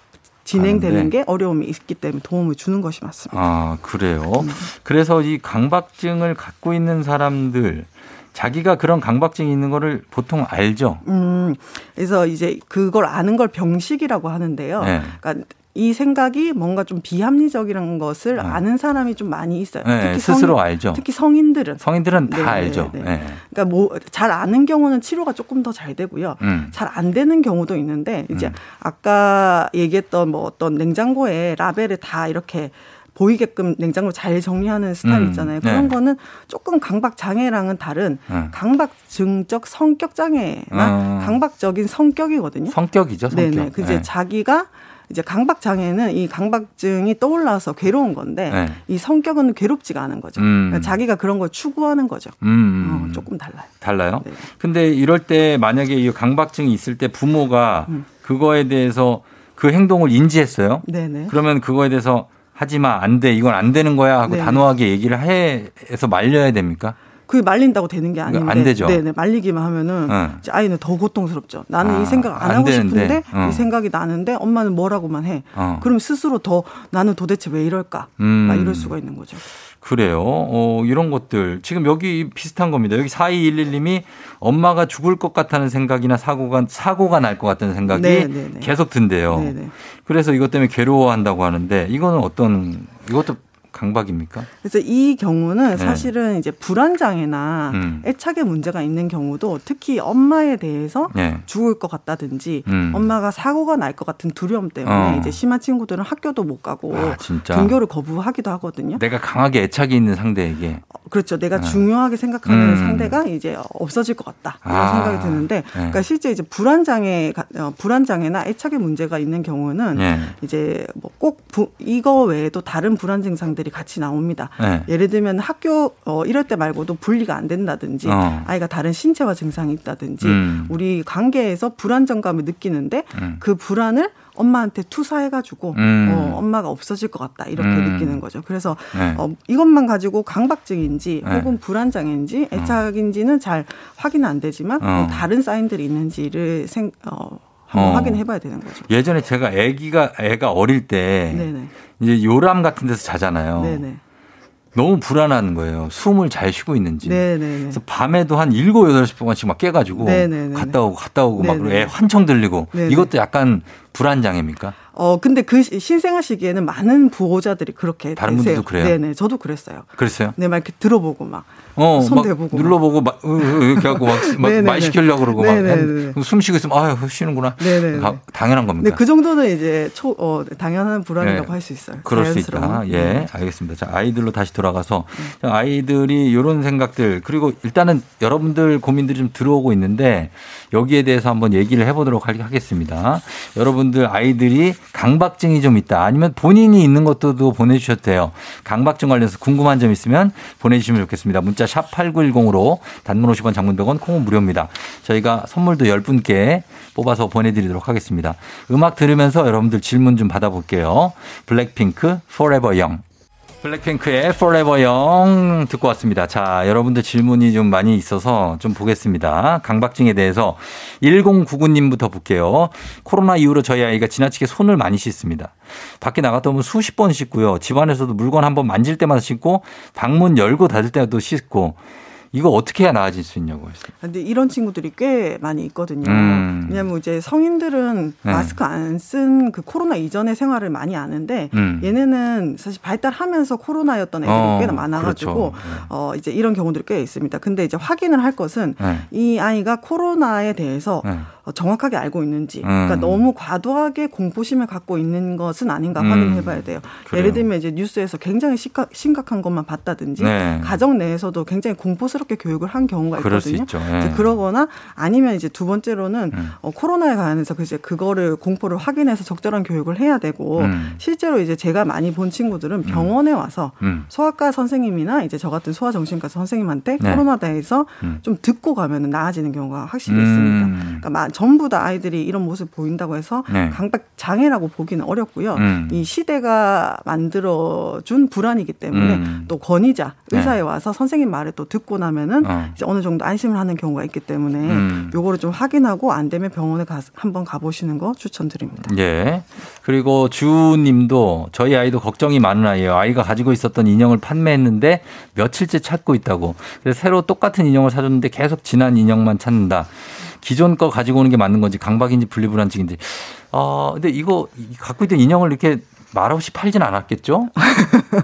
진행되는 가는데. 게 어려움이 있기 때문에 도움을 주는 것이 맞습니다. 아, 그래요. 음. 그래서 이 강박증을 갖고 있는 사람들 자기가 그런 강박증이 있는 거를 보통 알죠. 음, 그래서 이제 그걸 아는 걸 병식이라고 하는데요. 네. 그러니까 이 생각이 뭔가 좀 비합리적이라는 것을 아는 사람이 좀 많이 있어요. 네, 스스로 알죠. 특히 성인들은. 성인들은 다 네, 알죠. 네, 네. 네. 그러니까 뭐 잘 아는 경우는 치료가 조금 더 잘 되고요. 음. 잘안 되는 경우도 있는데 이제 아까 얘기했던 뭐 어떤 냉장고에 라벨을 다 이렇게 보이게끔 냉장고 잘 정리하는 스타일 음, 있잖아요. 네. 그런 거는 조금 강박 장애랑은 다른 네. 강박증적 성격 장애나 어. 강박적인 성격이거든요. 성격이죠, 성격. 네네. 그 이제 네. 자기가 이제 강박 장애는 이 강박증이 떠올라서 괴로운 건데 네. 이 성격은 괴롭지가 않은 거죠. 음. 그러니까 자기가 그런 걸 추구하는 거죠. 음. 어, 조금 달라요. 달라요? 네. 근데 이럴 때 만약에 이 강박증이 있을 때 부모가 음. 그거에 대해서 그 행동을 인지했어요. 네네. 그러면 그거에 대해서 하지 마, 안 돼, 이건 안 되는 거야 하고 네네. 단호하게 얘기를 해, 해서 말려야 됩니까? 그게 말린다고 되는 게 아닌데. 안 되죠. 네네. 말리기만 하면은 네. 이제 아이는 더 고통스럽죠. 나는 아, 이 생각 안, 안 하고 되는데. 싶은데 어. 이 생각이 나는데 엄마는 뭐라고만 해. 어. 그럼 스스로 더 나는 도대체 왜 이럴까? 음. 막 이럴 수가 있는 거죠. 그래요. 어, 이런 것들. 지금 여기 비슷한 겁니다. 여기 4211님이 엄마가 죽을 것 같다는 생각이나 사고가, 사고가 날 것 같다는 생각이 네, 네, 네. 계속 든대요. 네, 네. 그래서 이것 때문에 괴로워한다고 하는데 이거는 어떤, 이것도 강박입니까? 그래서 이 경우는 네. 사실은 이제 불안장애나 음. 애착의 문제가 있는 경우도 특히 엄마에 대해서 네. 죽을 것 같다든지 음. 엄마가 사고가 날 것 같은 두려움 때문에 어. 이제 심한 친구들은 학교도 못 가고 아. 등교를 거부하기도 하거든요. 내가 강하게 애착이 있는 상대에게. 그렇죠. 내가 네. 중요하게 생각하는 음. 상대가 이제 없어질 것 같다 이런 아. 생각이 드는데, 그러니까 실제 이제 불안장애, 어, 불안장애나 애착의 문제가 있는 경우는 네. 이제 뭐 꼭 이거 외에도 다른 불안 증상들이 같이 나옵니다. 네. 예를 들면 학교 어, 이럴 때 말고도 분리가 안 된다든지 어. 아이가 다른 신체화 증상이 있다든지 음. 우리 관계에서 불안정감을 느끼는데 음. 그 불안을 엄마한테 투사해가지고 음. 어, 엄마가 없어질 것 같다 이렇게 음. 느끼는 거죠. 그래서 네. 어, 이것만 가지고 강박증인지 네. 혹은 불안장애인지 애착인지는 잘 확인은 안 되지만 어. 뭐 다른 사인들이 있는지를 생, 어, 한번 어. 확인해봐야 되는 거죠. 예전에 제가 애기가, 애가 어릴 때 네네. 이제 요람 같은 데서 자잖아요. 네네. 너무 불안한 거예요. 숨을 잘 쉬고 있는지. 네네네. 그래서 밤에도 한 일곱 여덟 시 동안씩 막 깨가지고 네네네. 갔다 오고 갔다 오고 막. 애 환청 들리고 네네. 이것도 약간 불안 장애입니까? 어, 근데 그 시- 신생아 시기에는 많은 부호자들이 그렇게 다른 되세요. 분들도 그래요? 네네. 저도 그랬어요. 그랬어요? 네, 막 이렇게 들어보고 막. 어, 손막 대보고. 눌러보고 막 으, 으, 이렇게 하고 막, 막 네네네. 말 시키려고 그러고. 막숨 쉬고 있으면 아유 쉬는구나. 네네네. 가- 당연한 겁니까? 네, 그 정도는 이제 초, 어, 당연한 불안이라고 네. 할수 있어요. 그럴 수 자연스러운. 있다. 예, 네. 알겠습니다. 자, 아이들로 다시 돌아가서 자, 아이들이 이런 생각들 그리고 일단은 여러분들 고민들이 좀 들어오고 있는데 여기에 대해서 한번 얘기를 해보도록 할- 하겠습니다. 여러분들 아이들이 강박증이 좀 있다 아니면 본인이 있는 것도 돼요. 강박증 관련해서 궁금한 점 있으면 보내주시면 좋겠습니다. 문자 샵 8910으로 단문 50원 장문 100원 콩은 무료입니다. 저희가 선물도 10분께 뽑아서 보내드리도록 하겠습니다. 음악 들으면서 여러분들 질문 좀 받아볼게요. 블랙핑크 Forever Young. 블랙핑크의 Forever Young 듣고 왔습니다. 자, 여러분들 질문이 좀 많이 있어서 좀 보겠습니다. 강박증에 대해서 1099님부터 볼게요. 코로나 이후로 저희 아이가 지나치게 손을 많이 씻습니다. 밖에 나갔다 오면 수십 번 씻고요. 집안에서도 물건 한번 만질 때마다 씻고 방문 열고 닫을 때도 씻고 이거 어떻게 해야 나아질 수 있냐고 했어요. 근데 이런 친구들이 꽤 많이 있거든요. 음. 왜냐면 이제 성인들은 네. 마스크 안 쓴 그 코로나 이전의 생활을 많이 아는데 음. 얘네는 사실 발달하면서 코로나였던 애들이 어, 꽤나 많아가지고 그렇죠. 네. 어 이제 이런 경우들이 꽤 있습니다. 근데 이제 확인을 할 것은 네. 이 아이가 코로나에 대해서 네. 어, 정확하게 알고 있는지, 음. 그러니까 너무 과도하게 공포심을 갖고 있는 것은 아닌가 음. 확인해 봐야 돼요. 그래요. 예를 들면 이제 뉴스에서 굉장히 심각, 심각한 것만 봤다든지, 네. 가정 내에서도 굉장히 공포스럽게 교육을 한 경우가 있거든요. 이제 그러거나 아니면 이제 두 번째로는 음. 어, 코로나에 관해서 그 이제 그거를 공포를 확인해서 적절한 교육을 해야 되고 음. 실제로 이제 제가 많이 본 친구들은 병원에 와서 음. 소아과 선생님이나 이제 저 같은 소아정신과 선생님한테 네. 코로나에 대해서 음. 좀 듣고 가면은 나아지는 경우가 확실히 음. 있습니다. 그러니까 마- 전부 다 아이들이 이런 모습 보인다고 해서 네. 강박 장애라고 보기는 어렵고요. 음. 이 시대가 만들어준 불안이기 때문에 음. 또 권위자 네. 의사에 와서 선생님 말을 또 듣고 나면은 어. 이제 어느 정도 안심을 하는 경우가 있기 때문에 음. 요거를 좀 확인하고 안 되면 병원에 가 한번 가보시는 거 추천드립니다. 예. 그리고 주님도 저희 아이도 걱정이 많은 아이예요. 아이가 가지고 있었던 인형을 판매했는데 며칠째 찾고 있다고. 그래서 새로 똑같은 인형을 사줬는데 계속 지난 인형만 찾는다. 기존 거 가지고 오는 게 맞는 건지 강박인지 분리불안증인지. 아 근데 이거 이- 갖고 있던 인형을 이렇게 말없이 팔진 않았겠죠?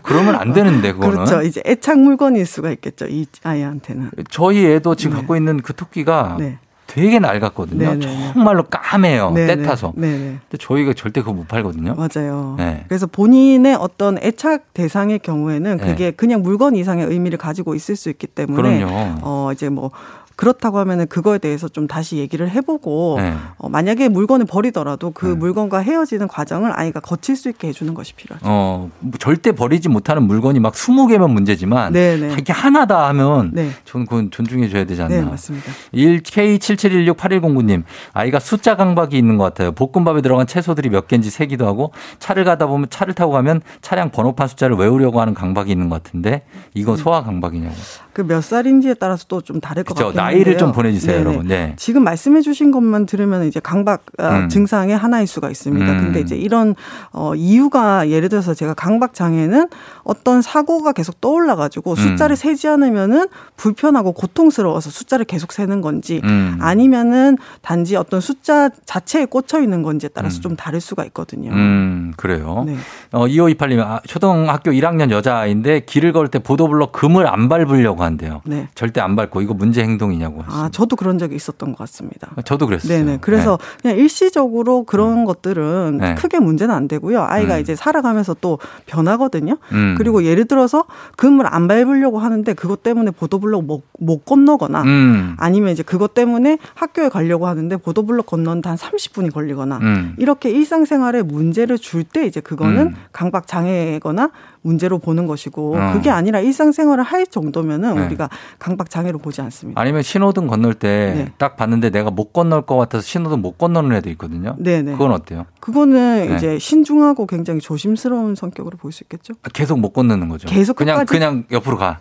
그러면 안 되는데 그거는. 그렇죠. 이제 애착 물건일 수가 있겠죠. 이 아이한테는. 저희 애도 지금 갖고 있는 그 토끼가 네. 되게 낡았거든요. 네, 네, 네. 정말로 까매요. 네, 때 네. 타서. 네, 네. 근데 저희가 절대 그거 못 팔거든요. 맞아요. 네. 그래서 본인의 어떤 애착 대상의 경우에는 네. 그게 그냥 물건 이상의 의미를 가지고 있을 수 있기 때문에 그럼요. 어 이제 뭐 그렇다고 하면은 그거에 대해서 좀 다시 얘기를 해보고 네. 어, 만약에 물건을 버리더라도 그 물건과 헤어지는 과정을 아이가 거칠 수 있게 해주는 것이 필요하죠. 어, 뭐 절대 버리지 못하는 물건이 막 20개면 문제지만 네네. 이게 하나다 하면 네. 저는 그건 존중해 줘야 되지 않나. 네, 맞습니다. 1K77168109님 아이가 숫자 강박이 있는 것 같아요. 볶음밥에 들어간 채소들이 몇 개인지 세기도 하고 차를 가다 보면 차를 타고 가면 차량 번호판 숫자를 외우려고 하는 강박이 있는 것 같은데 이거 소아 강박이냐고. 그 몇 살인지에 따라서 또 좀 다를 것. 같긴 나이를. 좀 보내주세요, 네네. 여러분. 네. 지금 말씀해주신 것만 들으면 이제 강박 어, 음. 증상의 하나일 수가 있습니다. 음. 근데 이제 이런 어, 이유가 예를 들어서 제가 강박 장애는 어떤 사고가 계속 떠올라가지고 숫자를 음. 세지 않으면은 불편하고 고통스러워서 숫자를 계속 세는 건지 음. 아니면은 단지 어떤 숫자 자체에 꽂혀 있는 건지에 따라서 좀 다를 수가 있거든요. 음, 그래요. 네. 어, 2528님, 아, 초등학교 1학년 여자아이인데 길을 걸 때 보도블럭 금을 안 밟으려고 한대요. 네. 절대 안 밟고 이거 문제 행동이냐고. 아, 저도 그런 적이 있었던 것 같습니다. 저도 그랬어요. 네네. 그래서 그냥 일시적으로 그런 것들은 네. 크게 문제는 안 되고요. 아이가 음. 이제 살아가면서 또 변하거든요. 음. 그리고 예를 들어서 금을 안 밟으려고 하는데 그것 때문에 보도블록 못, 못 건너거나 음. 아니면 이제 그것 때문에 학교에 가려고 하는데 보도블록 건너는데 한 30분이 걸리거나 음. 이렇게 일상생활에 문제를 줄 때 이제 그거는 음. 강박 장애거나 문제로 보는 것이고 어. 그게 아니라 일상생활을 할 정도면은 네. 우리가 강박 장애로 보지 않습니다. 아니면 신호등 건널 때 네. 딱 봤는데 내가 못 건널 것 같아서 신호등 못 건너는 애도 있거든요. 네네. 그건 어때요? 그거는 네. 이제 신중하고 굉장히 조심스러운 성격으로 볼 수 있겠죠. 아, 계속 못 건너는 거죠. 계속 그냥 끝까지? 그냥 옆으로 가.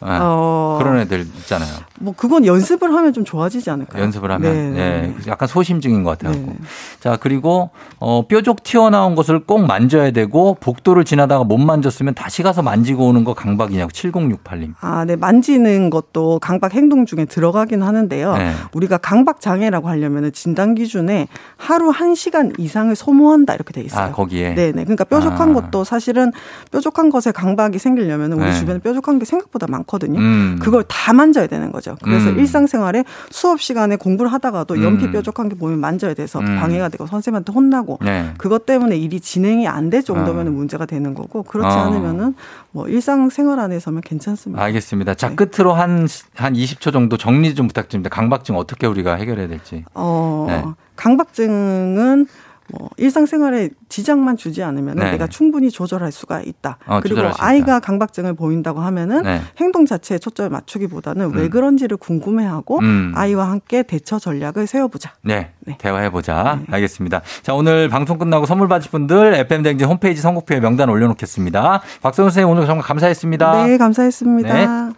아, 어. 그런 애들 있잖아요. 뭐 그건 연습을 하면 좀 좋아지지 않을까요? 연습을 하면 네, 네, 예, 네. 약간 소심증인 것 같아요. 네. 자 그리고 어, 뾰족 튀어나온 것을 꼭 만져야 되고 복도를 지나다가 못 만졌으면 다시 가서 만지고 오는 거 강박이냐고 7068님. 아, 네. 만지는 것도 강박 행동 중에 들어가긴 하는데요. 네. 우리가 강박 장애라고 하려면 진단 기준에 하루 1 시간 이상을 소모한다 이렇게 돼 있어요. 아 거기에. 네, 네. 그러니까 뾰족한 아. 것도 사실은 뾰족한 것에 강박이 생기려면 우리 네. 주변에 뾰족한 게 생각보다 많 거든요. 음. 그걸 다 만져야 되는 거죠. 그래서 음. 일상생활에 수업 시간에 공부를 하다가도 연필 음. 뾰족한 게 보면 만져야 돼서 음. 방해가 되고 선생님한테 혼나고 네. 그것 때문에 일이 진행이 안 될 정도면 어. 문제가 되는 거고 그렇지 어. 않으면은 뭐 일상생활 안에서면 괜찮습니다. 알겠습니다. 네. 자 끝으로 한한 20초 정도 정리 좀 부탁드립니다. 강박증 어떻게 우리가 해결해야 될지. 어, 네. 강박증은 뭐 일상생활에 지장만 주지 않으면 네. 내가 충분히 조절할 수가 있다. 어, 그리고 있다. 아이가 강박증을 보인다고 하면은 네. 행동 자체에 초점을 맞추기보다는 왜 음. 그런지를 궁금해하고 음. 아이와 함께 대처 전략을 세워보자. 네, 대화해보자. 알겠습니다. 자, 오늘 방송 끝나고 선물 받으실 분들 FM댕진 홈페이지 선곡표에 명단 올려놓겠습니다. 박선우 선생님 오늘 정말 감사했습니다. 네, 감사했습니다.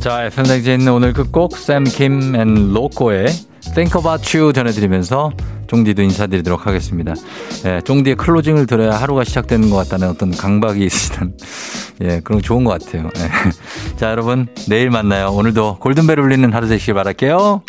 자, FM댕진 오늘 끝곡 샘킴 and 로코의 Think About You 전해드리면서 쫑디도 인사드리도록 하겠습니다. 예, 쫑디의 closing을 들어야 하루가 시작되는 것 같다는 어떤 강박이 있으시던 예, 그런 거 좋은 것 같아요. 예. 자, 여러분 내일 만나요. 오늘도 골든벨 울리는 하루 되시길 바랄게요.